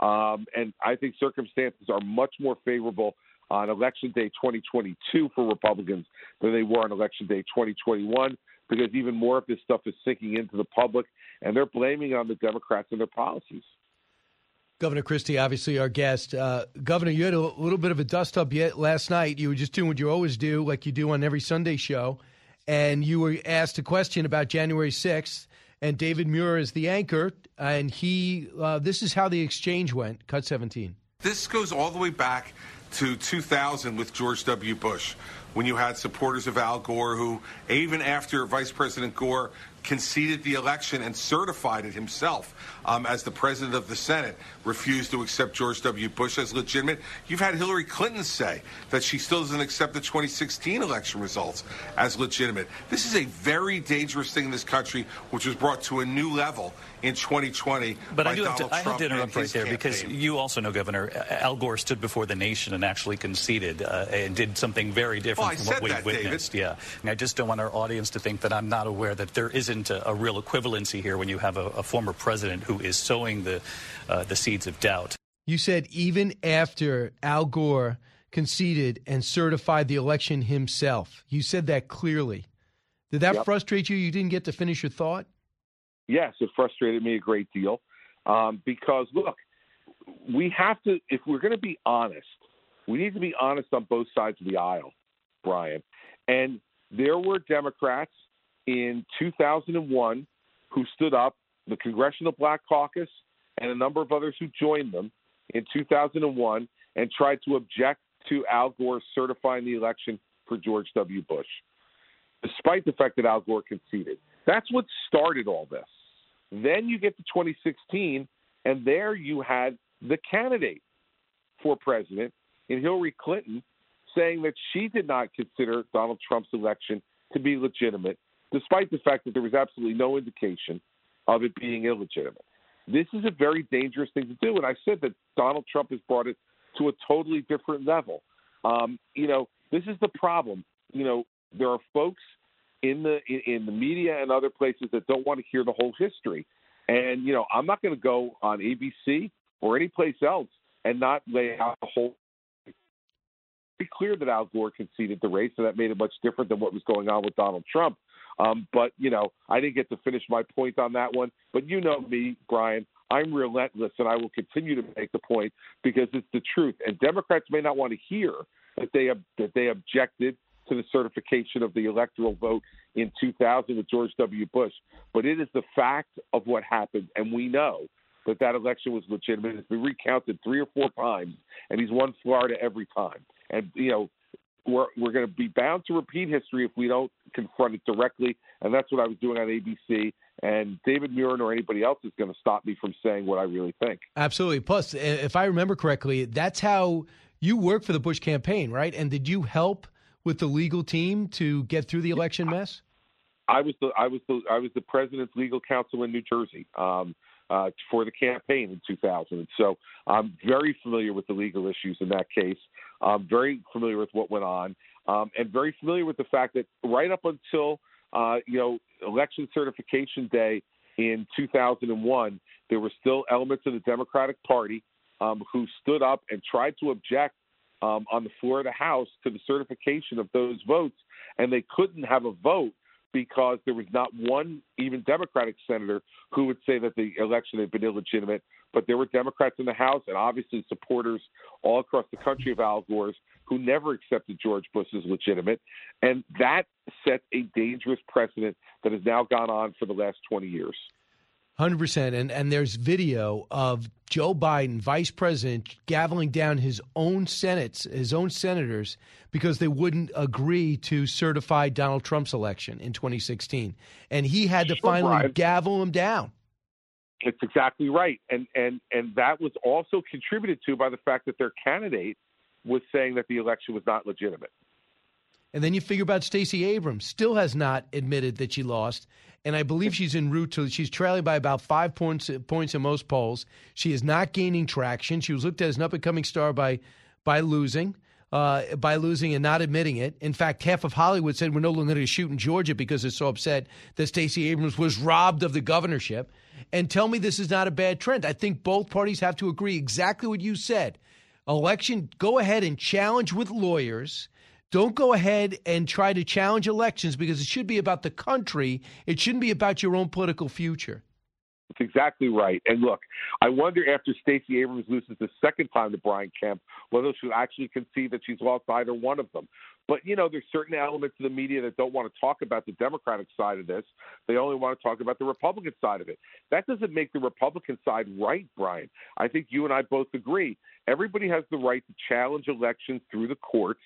um, and I think circumstances are much more favorable on election day 2022 for Republicans than they were on election day 2021 because even more of this stuff is sinking into the public, and they're blaming on the Democrats and their policies. Governor Christie, obviously our guest. Uh, Governor, you had a little bit of a dust up yet last night. You were just doing what you always do, like you do on every Sunday show, and you were asked a question about January sixth. And David Muir is the anchor, and he. Uh, this is how the exchange went. Cut seventeen. This goes all the way back to 2000 with George W. Bush, when you had supporters of Al Gore who, even after Vice President Gore conceded the election and certified it himself um, as the president of the Senate, refused to accept George W. Bush as legitimate. You've had Hillary Clinton say that she still doesn't accept the 2016 election results as legitimate. This is a very dangerous thing in this country, which was brought to a new level in 2020. But I do Donald have to, I have to interrupt right there campaign. because you also know, Governor, Al Gore stood before the nation and actually conceded uh, and did something very different Oh, from I what said we've that, David. witnessed. Yeah, and I just don't want our audience to think that I'm not aware that there isn't a, a real equivalency here when you have a, a former president who is sowing the uh, the seeds of doubt. You said even after Al Gore conceded and certified the election himself. You said that clearly. Did that Yep. frustrate you? You didn't get to finish your thought? yes, it frustrated me a great deal um, because look, we have to. If we're going to be honest, we need to be honest on both sides of the aisle, Brian. And there were Democrats in 2001 who stood up, the Congressional Black Caucus, and a number of others who joined them in 2001 and tried to object to Al Gore certifying the election for George W. Bush, despite the fact that Al Gore conceded. That's what started all this. Then you get to 2016, and there you had the candidate for president in Hillary Clinton saying that she did not consider Donald Trump's election to be legitimate, despite the fact that there was absolutely no indication of it being illegitimate. This is a very dangerous thing to do, and I said that Donald Trump has brought it to a totally different level. Um, you know, this is the problem. You know, there are folks in the in, in the media and other places that don't want to hear the whole history. And you know, I'm not going to go on ABC or any place else and not lay out the whole. Be clear that Al Gore conceded the race, and that made it much different than what was going on with Donald Trump. Um, but you know, I didn't get to finish my point on that one. But you know me, Brian. I'm relentless, and I will continue to make the point because it's the truth. And Democrats may not want to hear that they that they objected to the certification of the electoral vote in 2000 with George W. Bush, but it is the fact of what happened, and we know that that election was legitimate. It's been recounted three or four times, and he's won Florida every time. And you know, we're we're going to be bound to repeat history if we don't confront it directly, and that's what I was doing on ABC. And David Muir or anybody else is going to stop me from saying what I really think. Absolutely. Plus, if I remember correctly, that's how you worked for the Bush campaign, right? And did you help with the legal team to get through the election mess? I was the I was the I was the president's legal counsel in New Jersey um, uh, for the campaign in 2000. So I'm very familiar with the legal issues in that case. I'm very familiar with what went on, um, and very familiar with the fact that right up until uh, you know election certification day in 2001, there were still elements of the Democratic Party um, who stood up and tried to object um, on the floor of the House to the certification of those votes, and they couldn't have a vote because there was not one even Democratic senator who would say that the election had been illegitimate. But there were Democrats in the House and obviously supporters all across the country of Al Gore's who never accepted George Bush as legitimate. And that set a dangerous precedent that has now gone on for the last 20 years. Hundred percent, and and there's video of Joe Biden, vice president, gaveling down his own senates, his own senators, because they wouldn't agree to certify Donald Trump's election in 2016, and he had to finally gavel him down. It's exactly right, and and and that was also contributed to by the fact that their candidate was saying that the election was not legitimate. And then you figure about Stacey Abrams, still has not admitted that she lost. And I believe she's en route to, she's trailing by about five points, points in most polls. She is not gaining traction. She was looked at as an up and coming star by, by losing. Uh, by losing and not admitting it. In fact, half of Hollywood said we're no longer going to shoot in Georgia because they're so upset that Stacey Abrams was robbed of the governorship. And tell me this is not a bad trend. I think both parties have to agree exactly what you said. Election, go ahead and challenge with lawyers. Don't go ahead and try to challenge elections because it should be about the country. It shouldn't be about your own political future. It's exactly right. And look, I wonder after Stacey Abrams loses the second time to Brian Kemp, whether she'll actually concede that she's lost either one of them. But you know, there's certain elements of the media that don't want to talk about the Democratic side of this. They only want to talk about the Republican side of it. That doesn't make the Republican side right, Brian. I think you and I both agree. Everybody has the right to challenge elections through the courts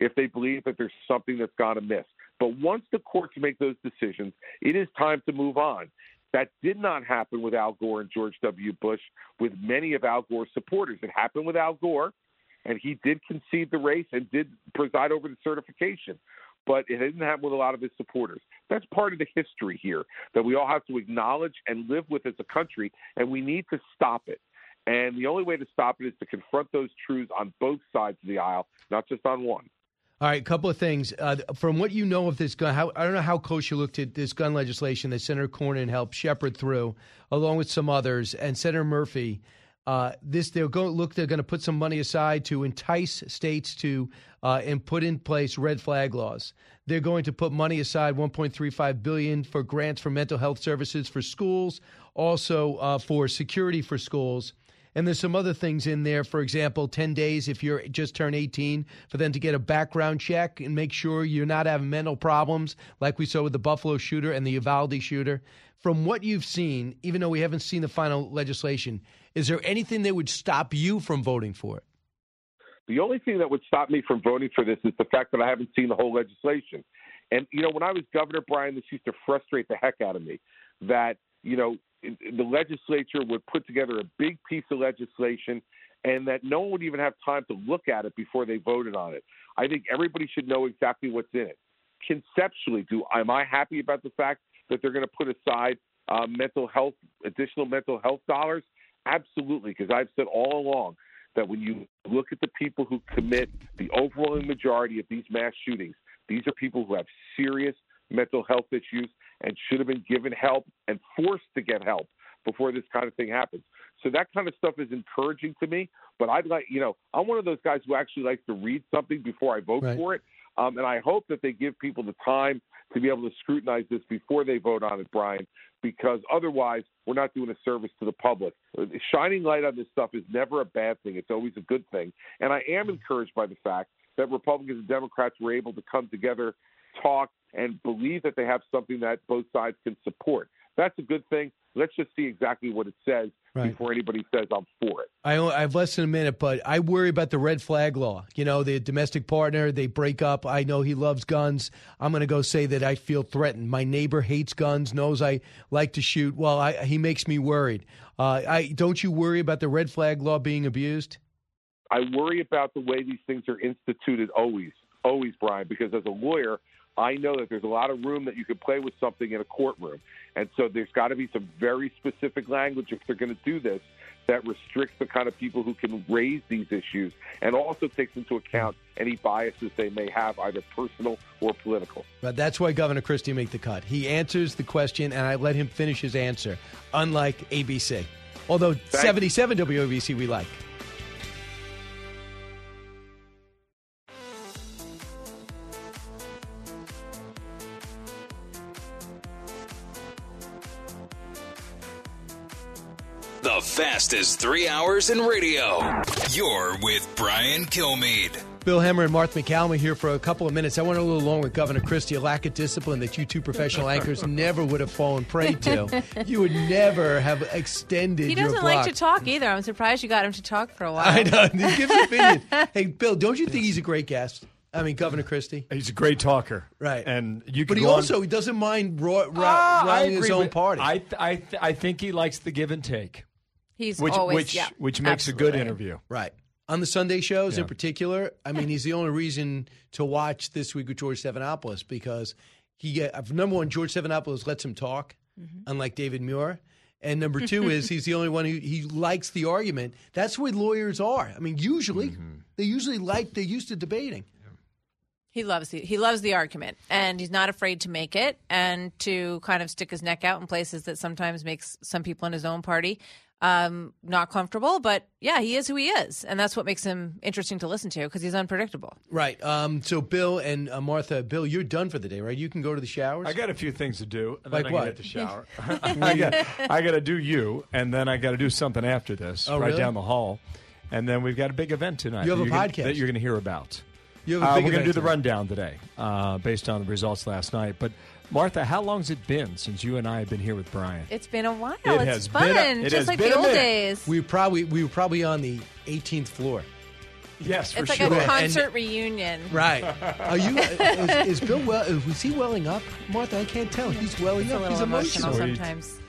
if they believe that there's something that's gone amiss. But once the courts make those decisions, it is time to move on. That did not happen with Al Gore and George W. Bush, with many of Al Gore's supporters. It happened with Al Gore, and he did concede the race and did preside over the certification. But it didn't happen with a lot of his supporters. That's part of the history here that we all have to acknowledge and live with as a country, and we need to stop it. And the only way to stop it is to confront those truths on both sides of the aisle, not just on one. All right, a couple of things. Uh, from what you know of this gun, how, I don't know how close you looked at this gun legislation that Senator Cornyn helped shepherd through, along with some others, and Senator Murphy. Uh, this they're going look. They're going to put some money aside to entice states to uh, and put in place red flag laws. They're going to put money aside, 1.35 billion for grants for mental health services for schools, also uh, for security for schools. And there's some other things in there. For example, 10 days if you're just turned 18 for them to get a background check and make sure you're not having mental problems like we saw with the Buffalo shooter and the Uvalde shooter. From what you've seen, even though we haven't seen the final legislation, is there anything that would stop you from voting for it? The only thing that would stop me from voting for this is the fact that I haven't seen the whole legislation. And, you know, when I was governor, Brian, this used to frustrate the heck out of me that, you know, the legislature would put together a big piece of legislation and that no one would even have time to look at it before they voted on it. I think everybody should know exactly what's in it. Conceptually, do am I happy about the fact that they're going to put aside uh, mental health, additional mental health dollars? Absolutely, because I've said all along that when you look at the people who commit the overwhelming majority of these mass shootings, these are people who have serious mental health issues and should have been given help and forced to get help before this kind of thing happens. So that kind of stuff is encouraging to me. But I'd like, you know, I'm one of those guys who actually likes to read something before I vote Right. for it. Um, and I hope that they give people the time to be able to scrutinize this before they vote on it, Brian, because otherwise we're not doing a service to the public. Shining light on this stuff is never a bad thing. It's always a good thing. And I am encouraged by the fact that Republicans and Democrats were able to come together, talk, and believe that they have something that both sides can support. That's a good thing. Let's just see exactly what it says Right. before anybody says I'm for it. I, I have less than a minute, but I worry about the red flag law. You know, the domestic partner, they break up. I know he loves guns. I'm going to go say that I feel threatened. My neighbor hates guns, knows I like to shoot. Well, I, he makes me worried. Uh, I don't you worry about the red flag law being abused? I worry about the way these things are instituted always, always, Brian, because as a lawyer, I know that there's a lot of room that you can play with something in a courtroom. And so there's got to be some very specific language if they're going to do this that restricts the kind of people who can raise these issues and also takes into account any biases they may have, either personal or political. But that's why Governor Christie made the cut. He answers the question, and I let him finish his answer, unlike ABC. Although 77 WABC we like. Fastest three hours in radio. You're with Brian Kilmeade. Bill Hemmer and Martha MacCallum here for a couple of minutes. I went a little long with Governor Christie, a lack of discipline that you two professional anchors never would have fallen prey to. You would never have extended He doesn't like to talk either. I'm surprised you got him to talk for a while. I know. He gives opinion. hey, Bill, don't you think he's a great guest? I mean, Governor Christie. He's a great talker, right? And you But he go on- also he doesn't mind ro- ro- Ah, running his own with- party. I th- I th- I think he likes the give and take. He's which always which yeah, which makes a good interview. Right. On the Sunday shows in particular, I mean, he's the only reason to watch this week with George Stephanopoulos because he, uh, number one, George Stephanopoulos lets him talk, Mm-hmm. unlike David Muir. And number two is he's the only one who he likes the argument. That's what lawyers are. I mean, usually Mm-hmm. they usually like they're used to debating. He loves the he loves the argument, and he's not afraid to make it and to kind of stick his neck out in places that sometimes makes some people in his own party um, not comfortable. But yeah, he is who he is, and that's what makes him interesting to listen to because he's unpredictable. Right. Um, so Bill and uh, Martha, Bill, you're done for the day, right? You can go to the showers. I got a few things to do. And Like then I what? gotta the shower. I got I got to do you, and then I got to do something after this, Oh, right really? down the hall, and then we've got a big event tonight. You have that a you're gonna- podcast. that you're going to hear about. You have a Uh, we're going to do the rundown today, uh, based on the results last night. But Martha, how long's it been since you and I have been here with Brian? It's been a while. It it's has fun, been a- it just has like been the old minute. days. We probably we were probably on the 18th floor. Yes, for sure. It's like a concert reunion. Right. Are you? is, is Bill well? Was he welling up, Martha? I can't tell. He's welling It's a up. little He's emotional emotional. sometimes.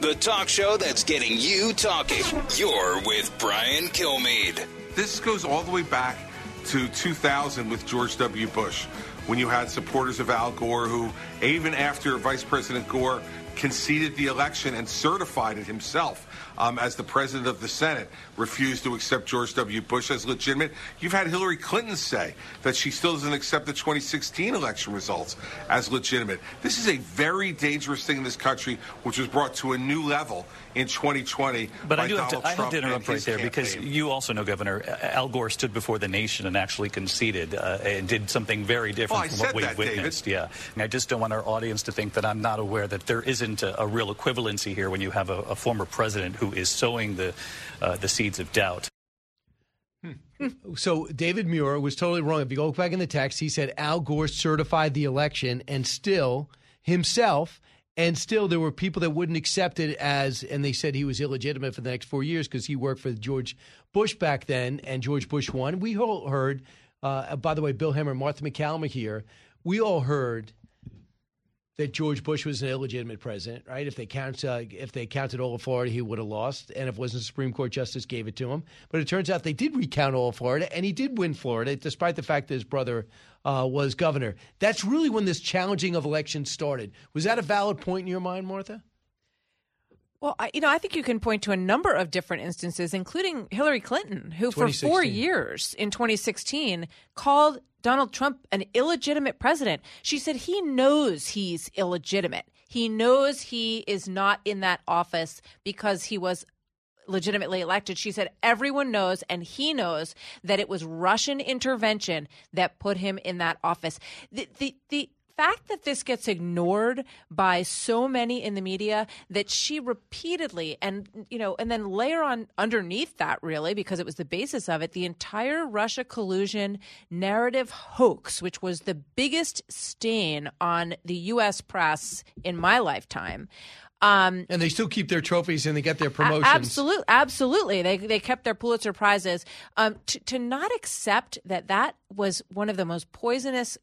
The talk show that's getting you talking. You're with Brian Kilmeade. This goes all the way back to 2000 with George W. Bush, when you had supporters of Al Gore who, even after Vice President Gore conceded the election and certified it himself um, as the president of the Senate, refused to accept George W. Bush as legitimate. You've had Hillary Clinton say that she still doesn't accept the 2016 election results as legitimate. This is a very dangerous thing in this country, which was brought to a new level in 2020 But I do have Donald to, I have to interrupt right there because you also know, Governor, Al Gore stood before the nation and actually conceded uh, and did something very different Oh, from what we've that, David. witnessed. Yeah, and I just don't want our audience to think that I'm not aware that there isn't a, a real equivalency here when you have a, a former president who is sowing the uh, the seeds of doubt. So David Muir was totally wrong. If you go back in the text, he said Al Gore certified the election, and still himself, and still there were people that wouldn't accept it as, and they said he was illegitimate for the next four years because he worked for George Bush back then, and George Bush won. We all heard. Uh, by the way, Bill Hemmer, Martha MacCallum here. We all heard that George Bush was an illegitimate president, right? If they count, uh, if they counted all of Florida, he would have lost, and if it wasn't Supreme Court justice gave it to him. But it turns out they did recount all of Florida, and he did win Florida, despite the fact that his brother uh, was governor. That's really when this challenging of elections started. Was that a valid point in your mind, Martha? Well, I, you know, I think you can point to a number of different instances, including Hillary Clinton, who for four years in 2016 called Donald Trump an illegitimate president. She said he knows he's illegitimate. He knows he is not in that office because he was legitimately elected. She said everyone knows and he knows that it was Russian intervention that put him in that office. The the the fact that this gets ignored by so many in the media that she repeatedly and you know and then layer on underneath that really because it was the basis of it the entire Russia collusion narrative hoax which was the biggest stain on the US press in my lifetime um, And they still keep their trophies and they get their promotions. Absolutely, absolutely. They they kept their Pulitzer prizes. Um, to, to not accept that that was one of the most poisonous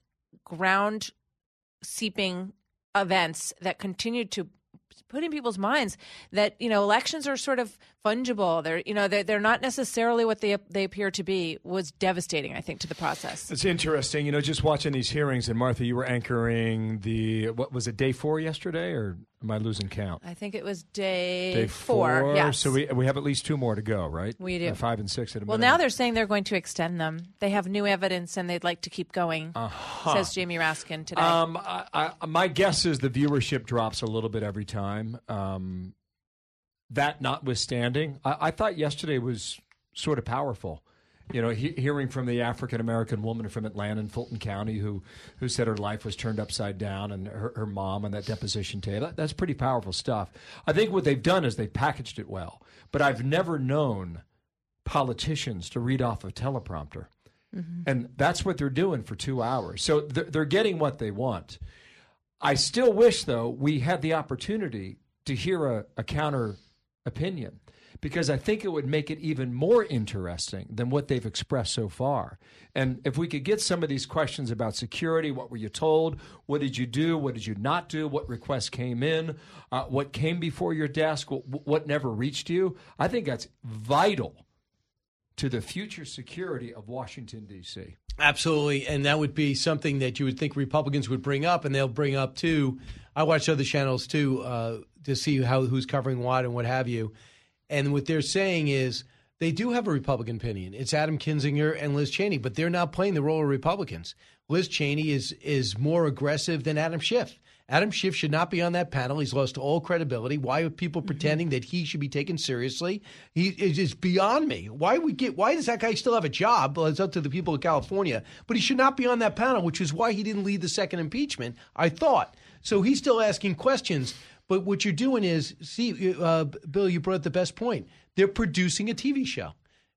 ground seeping events that continued to put in people's minds that you know elections are sort of fungible. They're you know they're, they're not necessarily what they they appear to be. Was devastating, I think, to the process. It's interesting, you know, just watching these hearings. And Martha, you were anchoring the what was it, day four yesterday, or am I losing count? I think it was day, Day four. Yes. So we we have at least two more to go, right? We do. Uh, five and six at a Well, minimum. now they're saying they're going to extend them. They have new evidence and they'd like to keep going, Uh-huh. says Jamie Raskin today. Um, I, I, my guess is the viewership drops a little bit every time. Um, that notwithstanding, I, I thought yesterday was sort of powerful. You know, he, hearing from the African American woman from Atlanta and Fulton County who who said her life was turned upside down, and her, her mom on that deposition tape. That, that's pretty powerful stuff. I think what they've done is they packaged it well. But I've never known politicians to read off a teleprompter. Mm-hmm. And that's what they're doing for two hours. So they're, they're getting what they want. I still wish, though, we had the opportunity to hear a, a counter opinion because I think it would make it even more interesting than what they've expressed so far. And if we could get some of these questions about security, what were you told? What did you do? What did you not do? What requests came in? Uh, what came before your desk? What, what never reached you? I think that's vital to the future security of Washington, D.C. Absolutely, and that would be something that you would think Republicans would bring up, and they'll bring up too. I watch other channels too uh, to see how who's covering what and what have you. And what they're saying is they do have a Republican opinion. It's Adam Kinzinger and Liz Cheney, but they're not playing the role of Republicans. Liz Cheney is is more aggressive than Adam Schiff. Adam Schiff should not be on that panel. He's lost all credibility. Why are people mm-hmm. pretending that he should be taken seriously? He is beyond me. Why we get why does that guy still have a job? Well, it's up to the people of California, but he should not be on that panel, which is why he didn't lead the second impeachment. I thought so. He's still asking questions. But what you're doing is, see, uh, Bill, you brought up the best point. They're producing a TV show.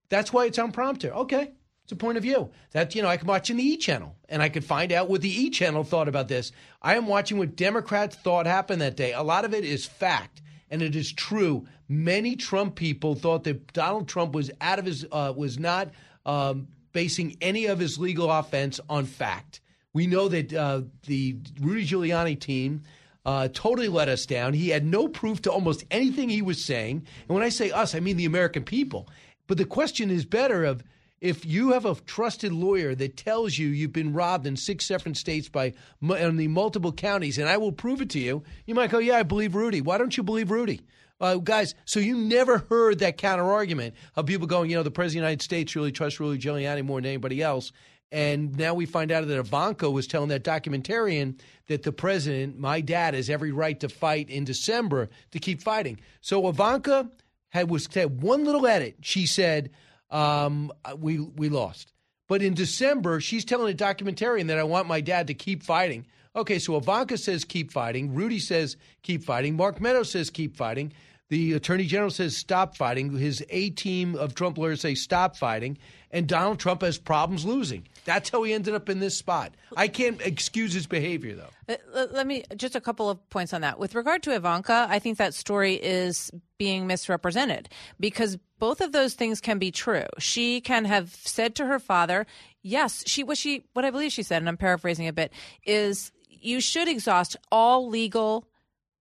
That's why it's on prompter. Okay, it's a point of view. That you know, I can watch in the E channel and I could find out what the E channel thought about this. I am watching what Democrats thought happened that day. A lot of it is fact, and it is true. Many Trump people thought that Donald Trump was out of his uh, was not um, basing any of his legal offense on fact. We know that uh, the Rudy Giuliani team uh, totally let us down. He had no proof to almost anything he was saying. And when I say us, I mean the American people. But the question is better of if you have a trusted lawyer that tells you you've been robbed in six different states by in the multiple counties, and I will prove it to you, you might go, "Yeah, I believe Rudy." Why don't you believe Rudy? Uh, guys, so you never heard that counter argument of people going, you know, the President of the United States really trusts Rudy Giuliani more than anybody else. And now we find out that Ivanka was telling that documentarian that the president, my dad, has every right to fight in December to keep fighting. So Ivanka had was said one little edit. She said, um, "We we lost." But in December, she's telling a documentarian that I want my dad to keep fighting. Okay, so Ivanka says keep fighting. Rudy says keep fighting. Mark Meadows says keep fighting. The attorney general says stop fighting. His A team of Trump lawyers say stop fighting. And Donald Trump has problems losing. That's how he ended up in this spot. I can't excuse his behavior, though. Uh, Let, me just a couple of points on that. With regard to Ivanka, I think that story is being misrepresented because both of those things can be true. She can have said to her father, "Yes, she what she what I believe she said, and I'm paraphrasing a bit, is you should exhaust all legal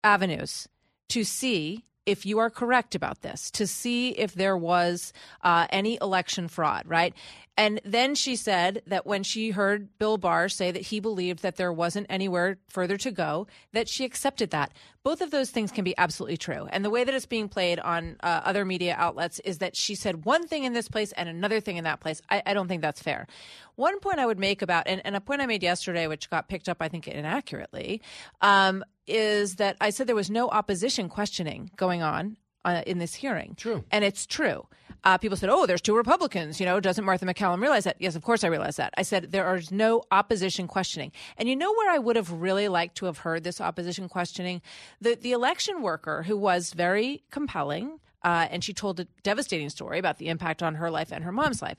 avenues to see if you are correct about this, to see if there was uh, any election fraud, right? And then she said that when she heard Bill Barr say that he believed that there wasn't anywhere further to go, that she accepted that. Both of those things can be absolutely true. And the way that it's being played on uh, other media outlets is that she said one thing in this place and another thing in that place. I, I don't think that's fair. One point I would make about, and, and, a point I made yesterday, which got picked up, I think, inaccurately, um, is that I said there was no opposition questioning going on uh, in this hearing. True. And it's true. Uh, people said, oh, there's two Republicans. You know, doesn't Martha MacCallum realize that? Yes, of course I realize that. I said there is no opposition questioning. And you know where I would have really liked to have heard this opposition questioning? The, the election worker who was very compelling, uh, and she told a devastating story about the impact on her life and her mom's life.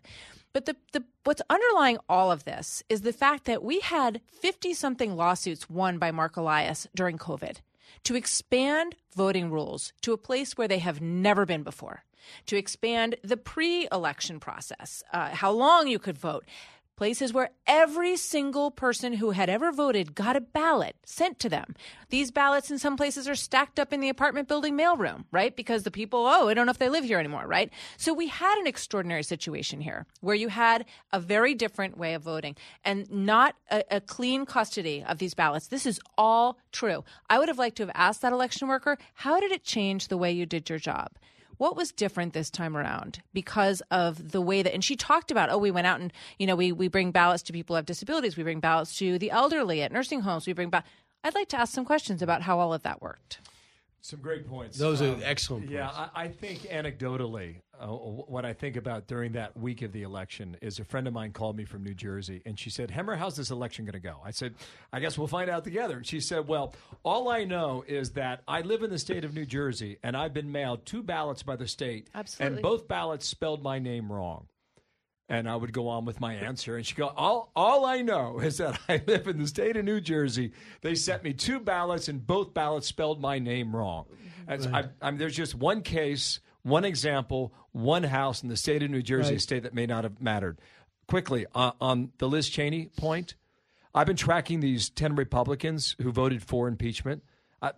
But the, the what's underlying all of this is the fact that we had 50 something lawsuits won by Mark Elias during COVID to expand voting rules to a place where they have never been before, to expand the pre election process, uh, how long you could vote, places where every single person who had ever voted got a ballot sent to them. These ballots in some places are stacked up in the apartment building mailroom, right? Because the people, oh, I don't know if they live here anymore, right? So we had an extraordinary situation here where you had a very different way of voting and not a, a clean custody of these ballots. This is all true. I would have liked to have asked that election worker, how did it change the way you did your job? What was different this time around because of the way that, and she talked about, oh, we went out and, you know, we, we bring ballots to people who have disabilities. We bring ballots to the elderly at nursing homes. We bring ballots. I'd like to ask some questions about how all of that worked. Some great points. Those are Um, excellent points. Yeah, I, I think anecdotally, uh, what I think about during that week of the election is a friend of mine called me from New Jersey and she said, Hemmer, how's this election going to go? I said, I guess we'll find out together. And she said, Well, all I know is that I live in the state of New Jersey and I've been mailed two ballots by the state. Absolutely. And both ballots spelled my name wrong. And I would go on with my answer, and she go, "All, all I know is that I live in the state of New Jersey. They sent me two ballots, and both ballots spelled my name wrong. And so I, I mean, there's just one case, one example, one house in the state of New Jersey, a state that may not have mattered. Quickly uh, on the Liz Cheney point, I've been tracking these ten Republicans who voted for impeachment. I,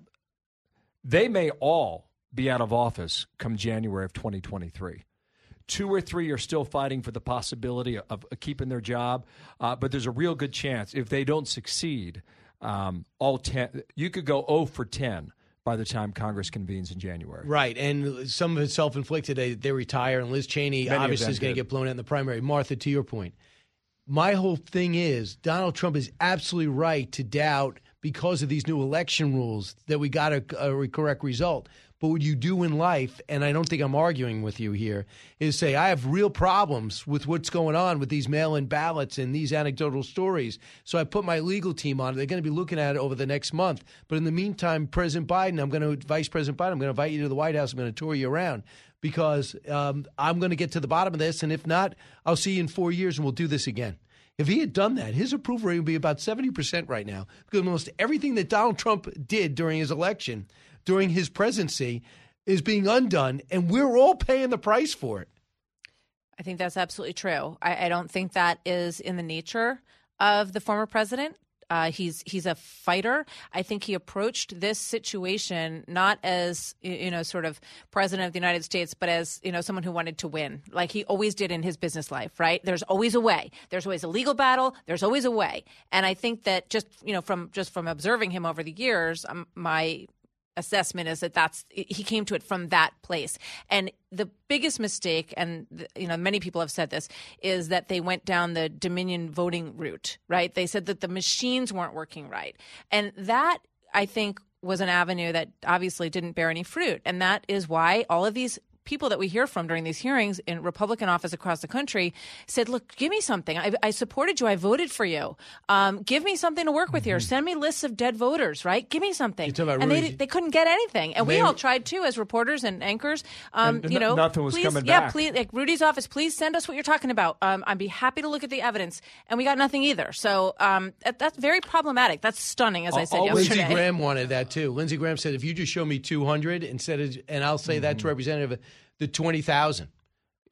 they may all be out of office come January of 2023 two or three are still fighting for the possibility of, of keeping their job, uh, but there's a real good chance if they don't succeed, um, all ten you could go 0 for 10 by the time Congress convenes in January. Right, and some of it's self-inflicted. They, they retire, and Liz Cheney Many obviously is going to get blown out in the primary. Martha, to your point, my whole thing is Donald Trump is absolutely right to doubt because of these new election rules that we got a, a correct result. But what you do in life, and I don't think I'm arguing with you here, is say I have real problems with what's going on with these mail-in ballots and these anecdotal stories. So I put my legal team on it. They're going to be looking at it over the next month. But in the meantime, President Biden, I'm going to Vice President Biden, I'm going to invite you to the White House. I'm going to tour you around because um, I'm going to get to the bottom of this. And if not, I'll see you in four years and we'll do this again. If he had done that, his approval rate would be about 70% right now because almost everything that Donald Trump did during his election, during his presidency, is being undone, and we're all paying the price for it. I think that's absolutely true. I, I don't think that is in the nature of the former president. Uh, he's he's a fighter. I think he approached this situation not as you know sort of president of the United States, but as you know someone who wanted to win, like he always did in his business life. Right? There's always a way. There's always a legal battle. There's always a way. And I think that just you know from just from observing him over the years, um, my assessment is that that's he came to it from that place. And the biggest mistake and you know many people have said this is that they went down the dominion voting route right? They said that the machines weren't working right. And that i think was an avenue that obviously didn't bear any fruit. And that is why all of these people that we hear from during these hearings in Republican office across the country said, "Look, give me something. I, I supported you. I voted for you. Um, give me something to work with here. Send me lists of dead voters. Right? Give me something." Mm-hmm. and they Rudy- they couldn't get anything, and we all tried too as reporters and anchors. Um, And you know, nothing was please, coming yeah, back. please, like Rudy's office, please send us what you're talking about. Um, I'd be happy to look at the evidence, and we got nothing either. So um, that, that's very problematic. That's stunning, as I said yesterday. Lindsey. Graham wanted that too. Lindsey Graham said, "If you just show me 200 instead of, and I'll say that to Representative, the 20,000."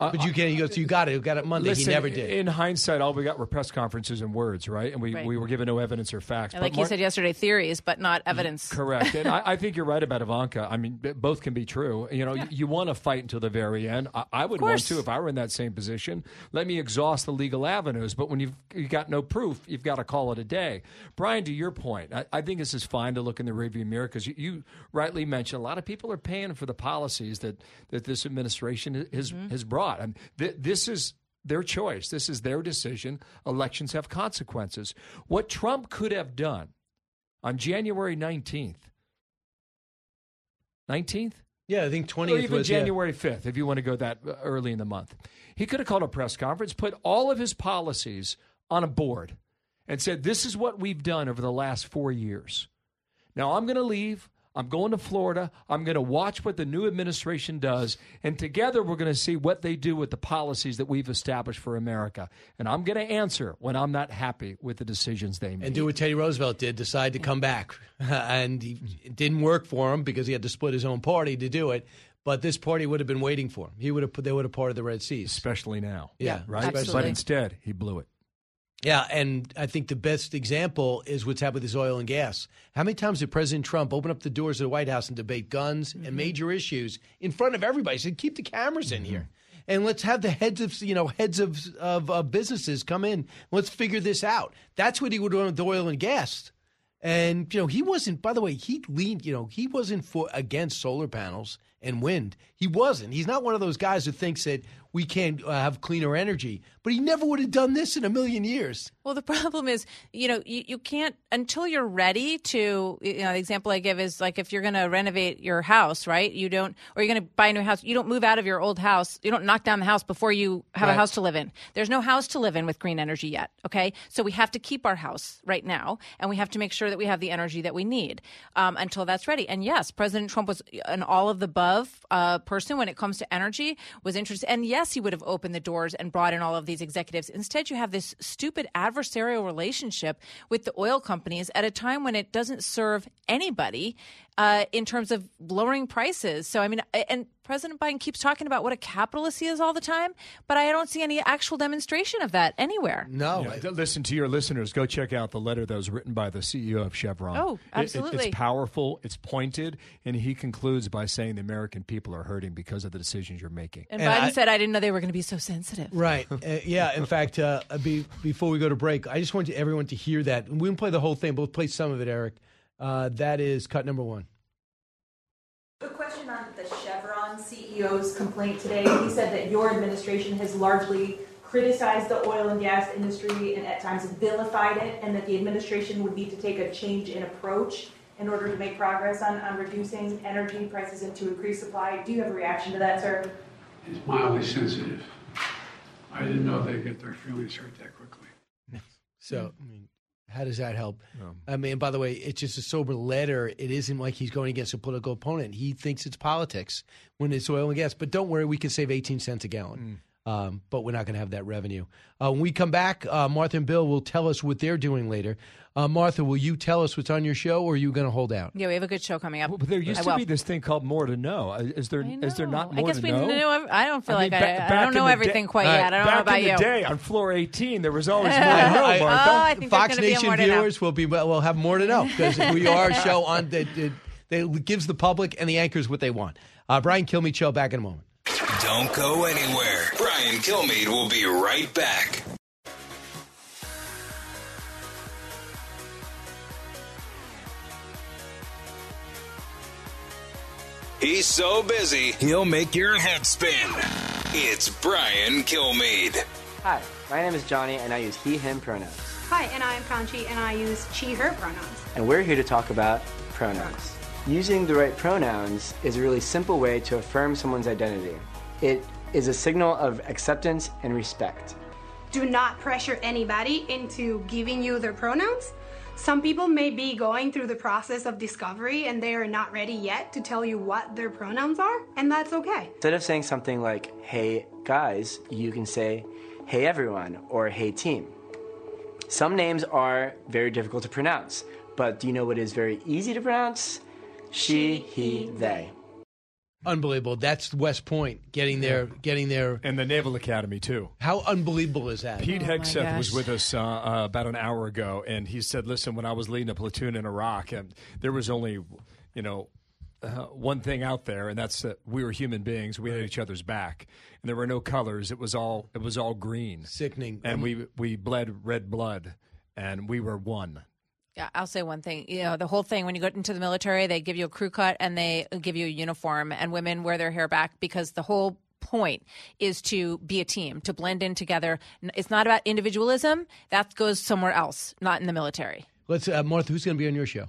Uh, but you can't. He goes, "You got it. You got it Monday." Listen, he never did. In hindsight, all we got were press conferences and words, right? And we, Right. we were given no evidence or facts. And But like you Mar- said yesterday, theories, but not evidence. Correct. And I, I think you're right about Ivanka. I mean, both can be true. You know, you, you want to fight until the very end. I, I would want to if I were in that same position. Let me exhaust the legal avenues. But when you've you got no proof, you've got to call it a day. Brian, to your point, I, I think this is fine to look in the rearview mirror because you, you rightly mentioned a lot of people are paying for the policies that, that this administration has, mm-hmm. has brought. And th- this is their choice. This is their decision. Elections have consequences. What Trump could have done on January 19th, 19th? Yeah, I think 20th. Or even was yeah. January 5th, if you want to go that uh, early in the month. He could have called a press conference, put all of his policies on a board, and said, This is what we've done over the last four years. Now I'm going to leave. I'm going to Florida. I'm going to watch what the new administration does. And together we're going to see what they do with the policies that we've established for America. And I'm going to answer when I'm not happy with the decisions they make. and do what Teddy Roosevelt did, decide to come back. and he, it didn't work for him because he had to split his own party to do it. But this party would have been waiting for him. He would have they would have parted the Red Seas. Especially now. Yeah, right? But instead, he blew it. Yeah, and I think the best example is what's happened with this oil and gas. How many times did President Trump open up the doors of the White House and debate guns and major issues in front of everybody? He said, "Keep the cameras in here, and let's have the heads of you know heads of of uh, businesses come in. Let's figure this out." That's what he would do with oil and gas. And you know, he wasn't. By the way, he leaned. You know, he wasn't for against solar panels and wind. He wasn't. He's not one of those guys who thinks that we can't uh, have cleaner energy. But he never would have done this in a million years. Well, the problem is, you know, you, you can't until you're ready to. You know, the example I give is like if you're going to renovate your house, right? You don't, or you're going to buy a new house. You don't move out of your old house. You don't knock down the house before you have a house to live in. There's no house to live in with green energy yet. Okay, so we have to keep our house right now, and we have to make sure that we have the energy that we need um, until that's ready. And yes, President Trump was an all of the above uh, person when it comes to energy. Was interested, and yes, he would have opened the doors and brought in all of these executives. Instead, you have this stupid adversarial relationship with the oil companies at a time when it doesn't serve anybody uh, in terms of lowering prices. So, I mean, and President Biden keeps talking about what a capitalist he is all the time, but I don't see any actual demonstration of that anywhere. No. Yeah, th- listen to your listeners. Go check out the letter that was written by the CEO of Chevron. Oh, It- it- absolutely. it's powerful, it's pointed, and he concludes by saying the American people are hurting because of the decisions you're making. And, Biden said, I didn't know they were going to be so sensitive. Right. Uh, yeah. In fact, uh, be, before we go to break, I just want everyone to hear that. We won't play the whole thing, but we'll play some of it, Eric. Uh, that is cut number one. A question on the Chevron CEO's complaint today. He said that your administration has largely criticized the oil and gas industry and at times vilified it, and that the administration would need to take a change in approach in order to make progress on, on reducing energy prices and to increase supply. Do you have a reaction to that, sir? It's mildly sensitive. I didn't know they'd get their feelings hurt that quickly. So, I mean, how does that help? I mean, by the way, it's just a sober letter. It isn't like he's going against a political opponent. He thinks it's politics when it's oil and gas. But don't worry, we can save 18 cents a gallon. Mm. Um, but we're not going to have that revenue. Uh, when we come back, uh, Martha and Bill will tell us what they're doing later. Uh, Martha, will you tell us what's on your show, or are you going to hold out? Yeah, we have a good show coming up. But there used I to will. be this thing called more to know. Uh, Is there? Is there not I guess to we know? know. I don't feel I mean, like ba- I, I don't know everything day- quite uh, yet. I don't know back about in the you. day on floor 18, there was always more to know, Oh, Martha. I think Fox gonna be a Nation more to know. viewers will be will have more to know because we are a show on that that, that gives the public and the anchors what they want. Uh, Brian Kilmeade show back in a moment. Don't go anywhere. Brian Kilmeade will be right back. He's so busy, he'll make your head spin. It's Brian Kilmeade. Hi, my name is Johnny and I use he, him pronouns. Hi, and I'm Conchi, and I use she, her pronouns. And we're here to talk about pronouns. Using the right pronouns is a really simple way to affirm someone's identity. It is a signal of acceptance and respect. Do not pressure anybody into giving you their pronouns. Some people may be going through the process of discovery and they are not ready yet to tell you what their pronouns are, and that's okay. Instead of saying something like, hey guys, you can say, hey everyone, or hey team. Some names are very difficult to pronounce, but do you know what is very easy to pronounce? She, he, they. Unbelievable. That's West Point getting their getting their and the Naval Academy too. How unbelievable is that? Pete Oh, Hegseth was with us uh, uh, about an hour ago, and he said, "Listen, when I was leading a platoon in Iraq, and there was only, you know, uh, one thing out there, and that's that we were human beings. We had each other's back, and there were no colors. It was all it was all green, sickening, and we we bled red blood, and we were one." Yeah, I'll say one thing. You know, the whole thing when you go into the military, they give you a crew cut and they give you a uniform, and women wear their hair back because the whole point is to be a team, to blend in together. It's not about individualism. That goes somewhere else, not in the military. Let's uh, Martha. Who's going to be on your show?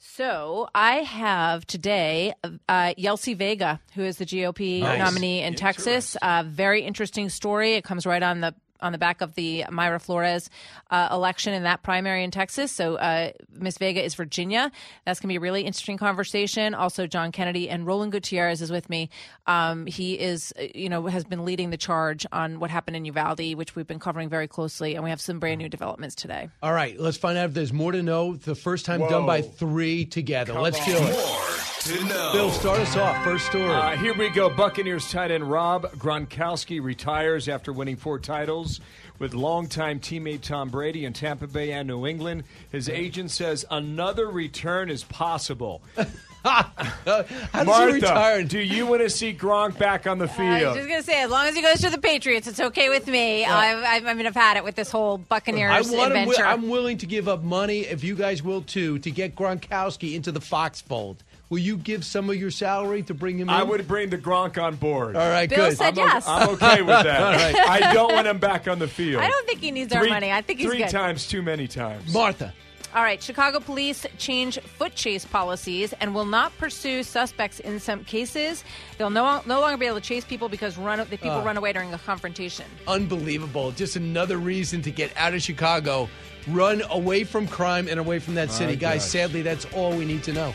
So I have today uh, Yesli Vega, who is the GOP Nice. nominee in Texas. A very interesting story. It comes right on the on the back of the Mayra Flores uh, election in that primary in Texas. So uh, Miss Vega is Virginia. That's going to be a really interesting conversation. Also, John Kennedy and Roland Gutierrez is with me. Um, he is, uh, you know, has been leading the charge on what happened in Uvalde, which we've been covering very closely, and we have some brand new developments today. All right, let's find out if there's more to know. The first time done by three together. let's do it. To know. Bill, start us off. First story. Uh, here we go. Buccaneers tight end Rob Gronkowski retires after winning four titles with longtime teammate Tom Brady in Tampa Bay and New England. His agent says another return is possible. How does he Martha, retire? do you want to see Gronk back on the I was field? just gonna say, as long as he goes to the Patriots, it's okay with me. I've, I've, I mean, I've had it with this whole Buccaneers I want him, adventure. I'm willing to give up money, if you guys will too, to get Gronkowski into the Fox fold. Will you give some of your salary to bring him in? I would bring the Gronk on board. All right, Bill good. said I'm, yes. I'm okay with that. All right. I don't want him back on the field. I don't think he needs our money. I think he's three good. times too many times. Martha. All right, Chicago police change foot chase policies and will not pursue suspects in some cases. They'll no, no longer be able to chase people because run, the people Uh. run away during a confrontation. Unbelievable. Just another reason to get out of Chicago. Run away from crime and away from that My city. Guys, gosh. sadly, that's all we need to know.